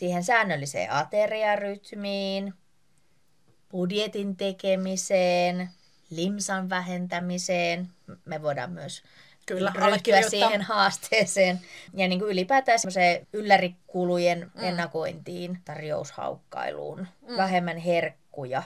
B: Siihen säännölliseen ateriarytmiin, budjetin tekemiseen, limsan vähentämiseen. Me voidaan myös
A: Kyllä,
B: ryhtyä
A: allekirjoittaa.
B: siihen haasteeseen. Ja niin kuin ylipäätään semmoiseen yllärikulujen mm. ennakointiin, tarjoushaukkailuun, mm. vähemmän herkkuja,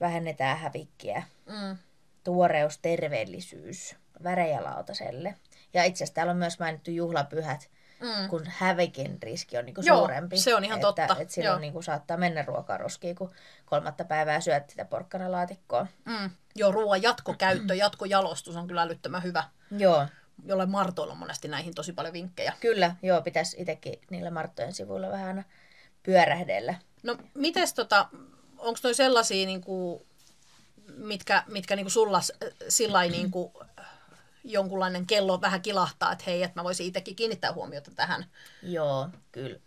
B: vähennetään hävikkiä,
A: Mm.
B: tuoreus, terveellisyys, värejä lautaselle. Ja itse asiassa täällä on myös mainittu juhlapyhät,
A: Mm.
B: kun hävikin riski on niinku
A: Joo,
B: suurempi.
A: se on ihan
B: että,
A: totta,
B: Että silloin
A: joo.
B: niinku saattaa mennä ruokaa roskiin, kun kolmatta päivää syöt sitä porkkanalaatikkoa.
A: Mm. Joo, ruoan jatkokäyttö, jatkojalostus on kyllä älyttömän hyvä.
B: Joo,
A: Jollain Martoilla on monesti näihin tosi paljon vinkkejä.
B: kyllä. Joo, pitäisi itsekin niillä Marttojen sivuilla vähän aina pyörähdellä.
A: No, mites tota, onko toi sellaisia, niinku, mitkä, mitkä niinku sulla sillä niinku, jonkunlainen kello vähän kilahtaa, että hei, että mä voisin itsekin kiinnittää huomiota tähän.
B: Joo, kyllä.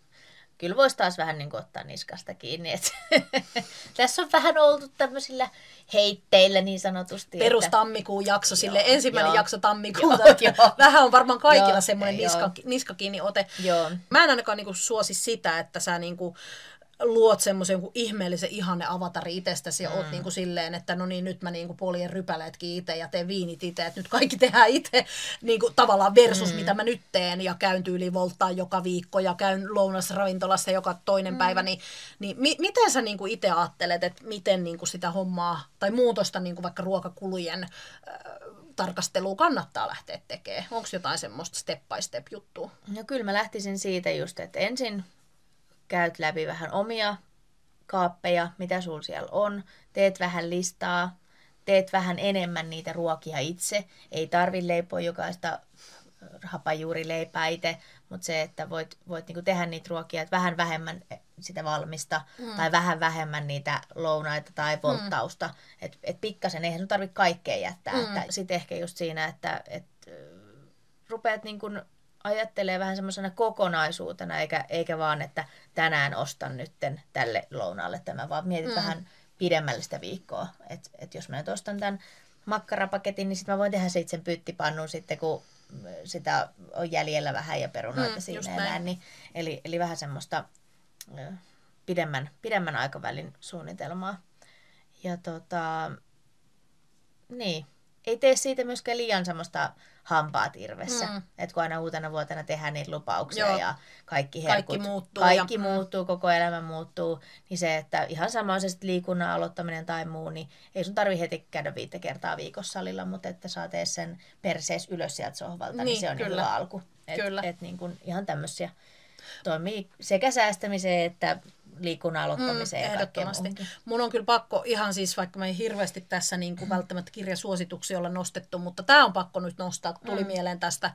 B: Kyllä voisi taas vähän niin kuin ottaa niskasta kiinni. Että tässä on vähän oltu tämmöisillä heitteillä niin sanotusti.
A: Perus
B: että-
A: jakso, sille
B: Joo,
A: ensimmäinen
B: joo.
A: jakso tammikuuta.
B: Joo,
A: Joo. Vähän on varmaan kaikilla
B: Joo,
A: semmoinen niska, niska kiinni ote.
B: Joo.
A: Mä en ainakaan niinku suosi sitä, että sä niinku, luot semmoisen ihmeellisen ihanne avatari itsestäsi ja mm. oot niin kuin silleen, että no niin, nyt mä niin kuin poljen rypäleetkin itse ja teen viinit itse, että nyt kaikki tehdään itse niin kuin tavallaan versus mm. mitä mä nyt teen ja käyn tyyli volttaa joka viikko ja käyn lounasravintolassa joka toinen mm. päivä, niin, niin mi- miten sä niin kuin itse ajattelet, että miten niin kuin sitä hommaa tai muutosta niin kuin vaikka ruokakulujen äh, tarkastelua kannattaa lähteä tekemään? Onko jotain semmoista step by step juttua?
B: No kyllä mä lähtisin siitä just, että ensin käyt läpi vähän omia kaappeja, mitä sulla siellä on, teet vähän listaa, teet vähän enemmän niitä ruokia itse. Ei tarvi leipoa jokaista hapajuurileipää itse, mutta se, että voit, voit niinku tehdä niitä ruokia, että vähän vähemmän sitä valmista mm. tai vähän vähemmän niitä lounaita tai volttausta. Mm. Että et pikkasen, eihän sun tarvitse kaikkea jättää. Mm. Sitten ehkä just siinä, että et, rupeat niin kun ajattelee vähän semmoisena kokonaisuutena, eikä, eikä vaan, että tänään ostan nytten tälle lounaalle tämä, vaan mietit mm. vähän pidemmälle sitä viikkoa. Että et jos mä nyt ostan tämän makkarapaketin, niin sitten mä voin tehdä sen pyttipannun sitten, kun sitä on jäljellä vähän ja perunoita mm, siinä näin. Niin, eli, eli vähän semmoista pidemmän, pidemmän aikavälin suunnitelmaa. Ja tota, niin, ei tee siitä myöskään liian semmoista hampaat irvessä. Mm. Että kun aina uutena vuotena tehdään niitä lupauksia Joo. ja kaikki herkut,
A: kaikki muuttuu,
B: kaikki
A: ja...
B: muuttuu, koko elämä muuttuu, niin se, että ihan sama on se liikunnan aloittaminen tai muu, niin ei sun tarvi heti käydä viittä kertaa viikossa salilla, mutta että saa tee sen persees ylös sieltä sohvalta, niin, niin se on kyllä. hyvä alku. Et, kyllä. Et niin kun ihan tämmöisiä toimii sekä säästämiseen että liikunnan aloittamiseen mm, ja ehdottomasti.
A: Mun on kyllä pakko ihan siis, vaikka mä ei hirveästi tässä niin kuin välttämättä kirjasuosituksia olla nostettu, mutta tämä on pakko nyt nostaa, kun tuli mm. mieleen tästä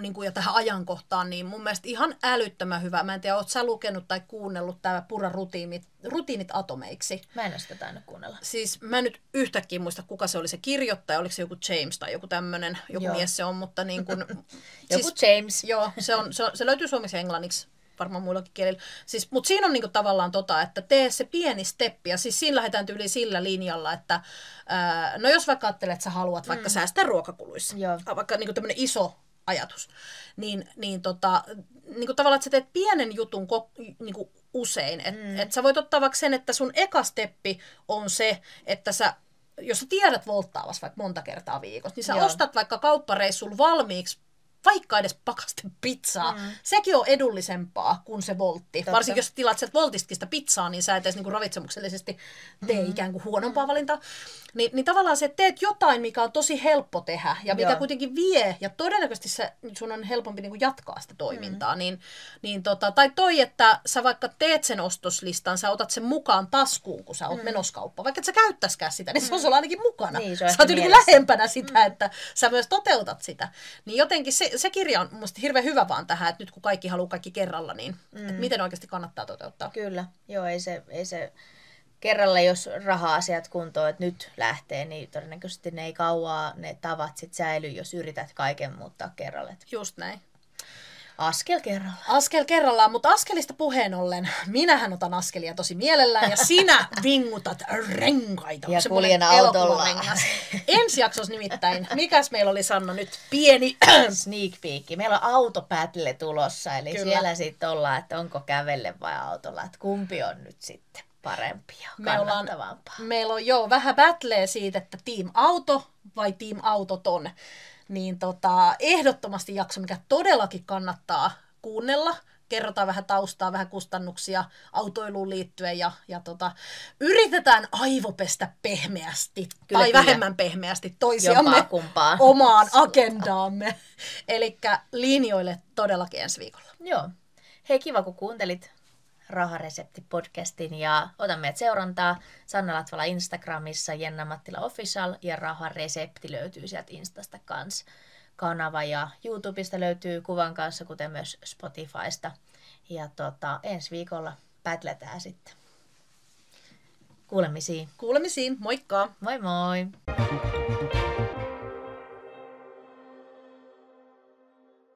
A: niin kuin, ja tähän ajankohtaan, niin mun mielestä ihan älyttömän hyvä. Mä en tiedä, oot sä lukenut tai kuunnellut tämä Pura rutiinit, rutiinit atomeiksi.
B: Mä en ole sitä tainnut kuunnella.
A: Siis mä en nyt yhtäkkiä muista, kuka se oli se kirjoittaja, oliko se joku James tai joku tämmöinen, joku joo. mies se on, mutta niin kuin,
B: joku siis, James.
A: Joo, se, on, se, on, se löytyy suomeksi englanniksi varmaan muillakin kielillä. Siis, mutta siinä on niinku tavallaan tota, että tee se pieni steppi, ja siis siinä lähdetään yli sillä linjalla, että ää, no jos vaikka ajattelet, että sä haluat vaikka mm. säästää ruokakuluissa, Joo. vaikka niinku tämmöinen iso ajatus, niin, niin tota, niinku tavallaan, että sä teet pienen jutun ko- niinku usein. Että mm. et sä voit ottaa vaikka sen, että sun eka steppi on se, että sä jos sä tiedät volttaavas vaikka monta kertaa viikossa, niin sä Joo. ostat vaikka kauppareissulla valmiiksi vaikka edes pakaste pizzaa. Mm. Sekin on edullisempaa kuin se voltti. Totta. Varsinkin jos tilaat sieltä voltistakin sitä pizzaa, niin sä et edes niinku ravitsemuksellisesti tee mm. ikään kuin huonompaa mm. valintaa. Ni, niin tavallaan se, että teet jotain, mikä on tosi helppo tehdä ja mikä Joo. kuitenkin vie, ja todennäköisesti se, sun on helpompi niinku jatkaa sitä toimintaa. Mm. Niin, niin tota, tai toi, että sä vaikka teet sen ostoslistan, sä otat sen mukaan taskuun, kun sä oot mm. menoskauppa. Vaikka et sä käyttäisikään sitä, niin mm. se on mm. sulla ainakin mukana. Niin, sä oot niinku lähempänä sitä, mm. että sä myös toteutat sitä. Niin jotenkin se, se kirja on musta hirveän hyvä vaan tähän, että nyt kun kaikki haluaa kaikki kerralla, niin mm. että miten oikeasti kannattaa toteuttaa.
B: Kyllä, joo, ei se, ei se kerralla, jos raha-asiat kuntoon, että nyt lähtee, niin todennäköisesti ne ei kauaa ne tavat sit säily, jos yrität kaiken muuttaa kerralla.
A: Just näin.
B: Askel kerrallaan.
A: Askel kerrallaan, mutta askelista puheen ollen, minähän otan askelia tosi mielellään ja sinä vingutat renkaita.
B: Ja kuljen autolla.
A: Ensi jaksossa nimittäin, mikäs meillä oli Sanna nyt pieni
B: sneak peek. Meillä on autopätle tulossa, eli Kyllä. siellä sitten ollaan, että onko kävelle vai autolla, että kumpi on nyt sitten parempi ja me ollaan,
A: Meillä on jo vähän battleä siitä, että team auto vai team autoton niin tota, ehdottomasti jakso, mikä todellakin kannattaa kuunnella. Kerrotaan vähän taustaa, vähän kustannuksia autoiluun liittyen ja, ja tota, yritetään aivopestä pehmeästi kyllä, tai kyllä. vähemmän pehmeästi toisiamme omaan agendaamme. Eli linjoille todellakin ensi viikolla.
B: Joo. Hei, kiva kun kuuntelit Raharesepti-podcastin ja otan meidät seurantaa Sanna Latvala Instagramissa, Jenna Mattila Official ja Raharesepti löytyy sieltä Instasta kanssa kanava ja YouTubesta löytyy kuvan kanssa, kuten myös Spotifysta. Ja tota, ensi viikolla pätletään sitten. Kuulemisiin.
A: Kuulemisiin, moikka!
B: Moi moi!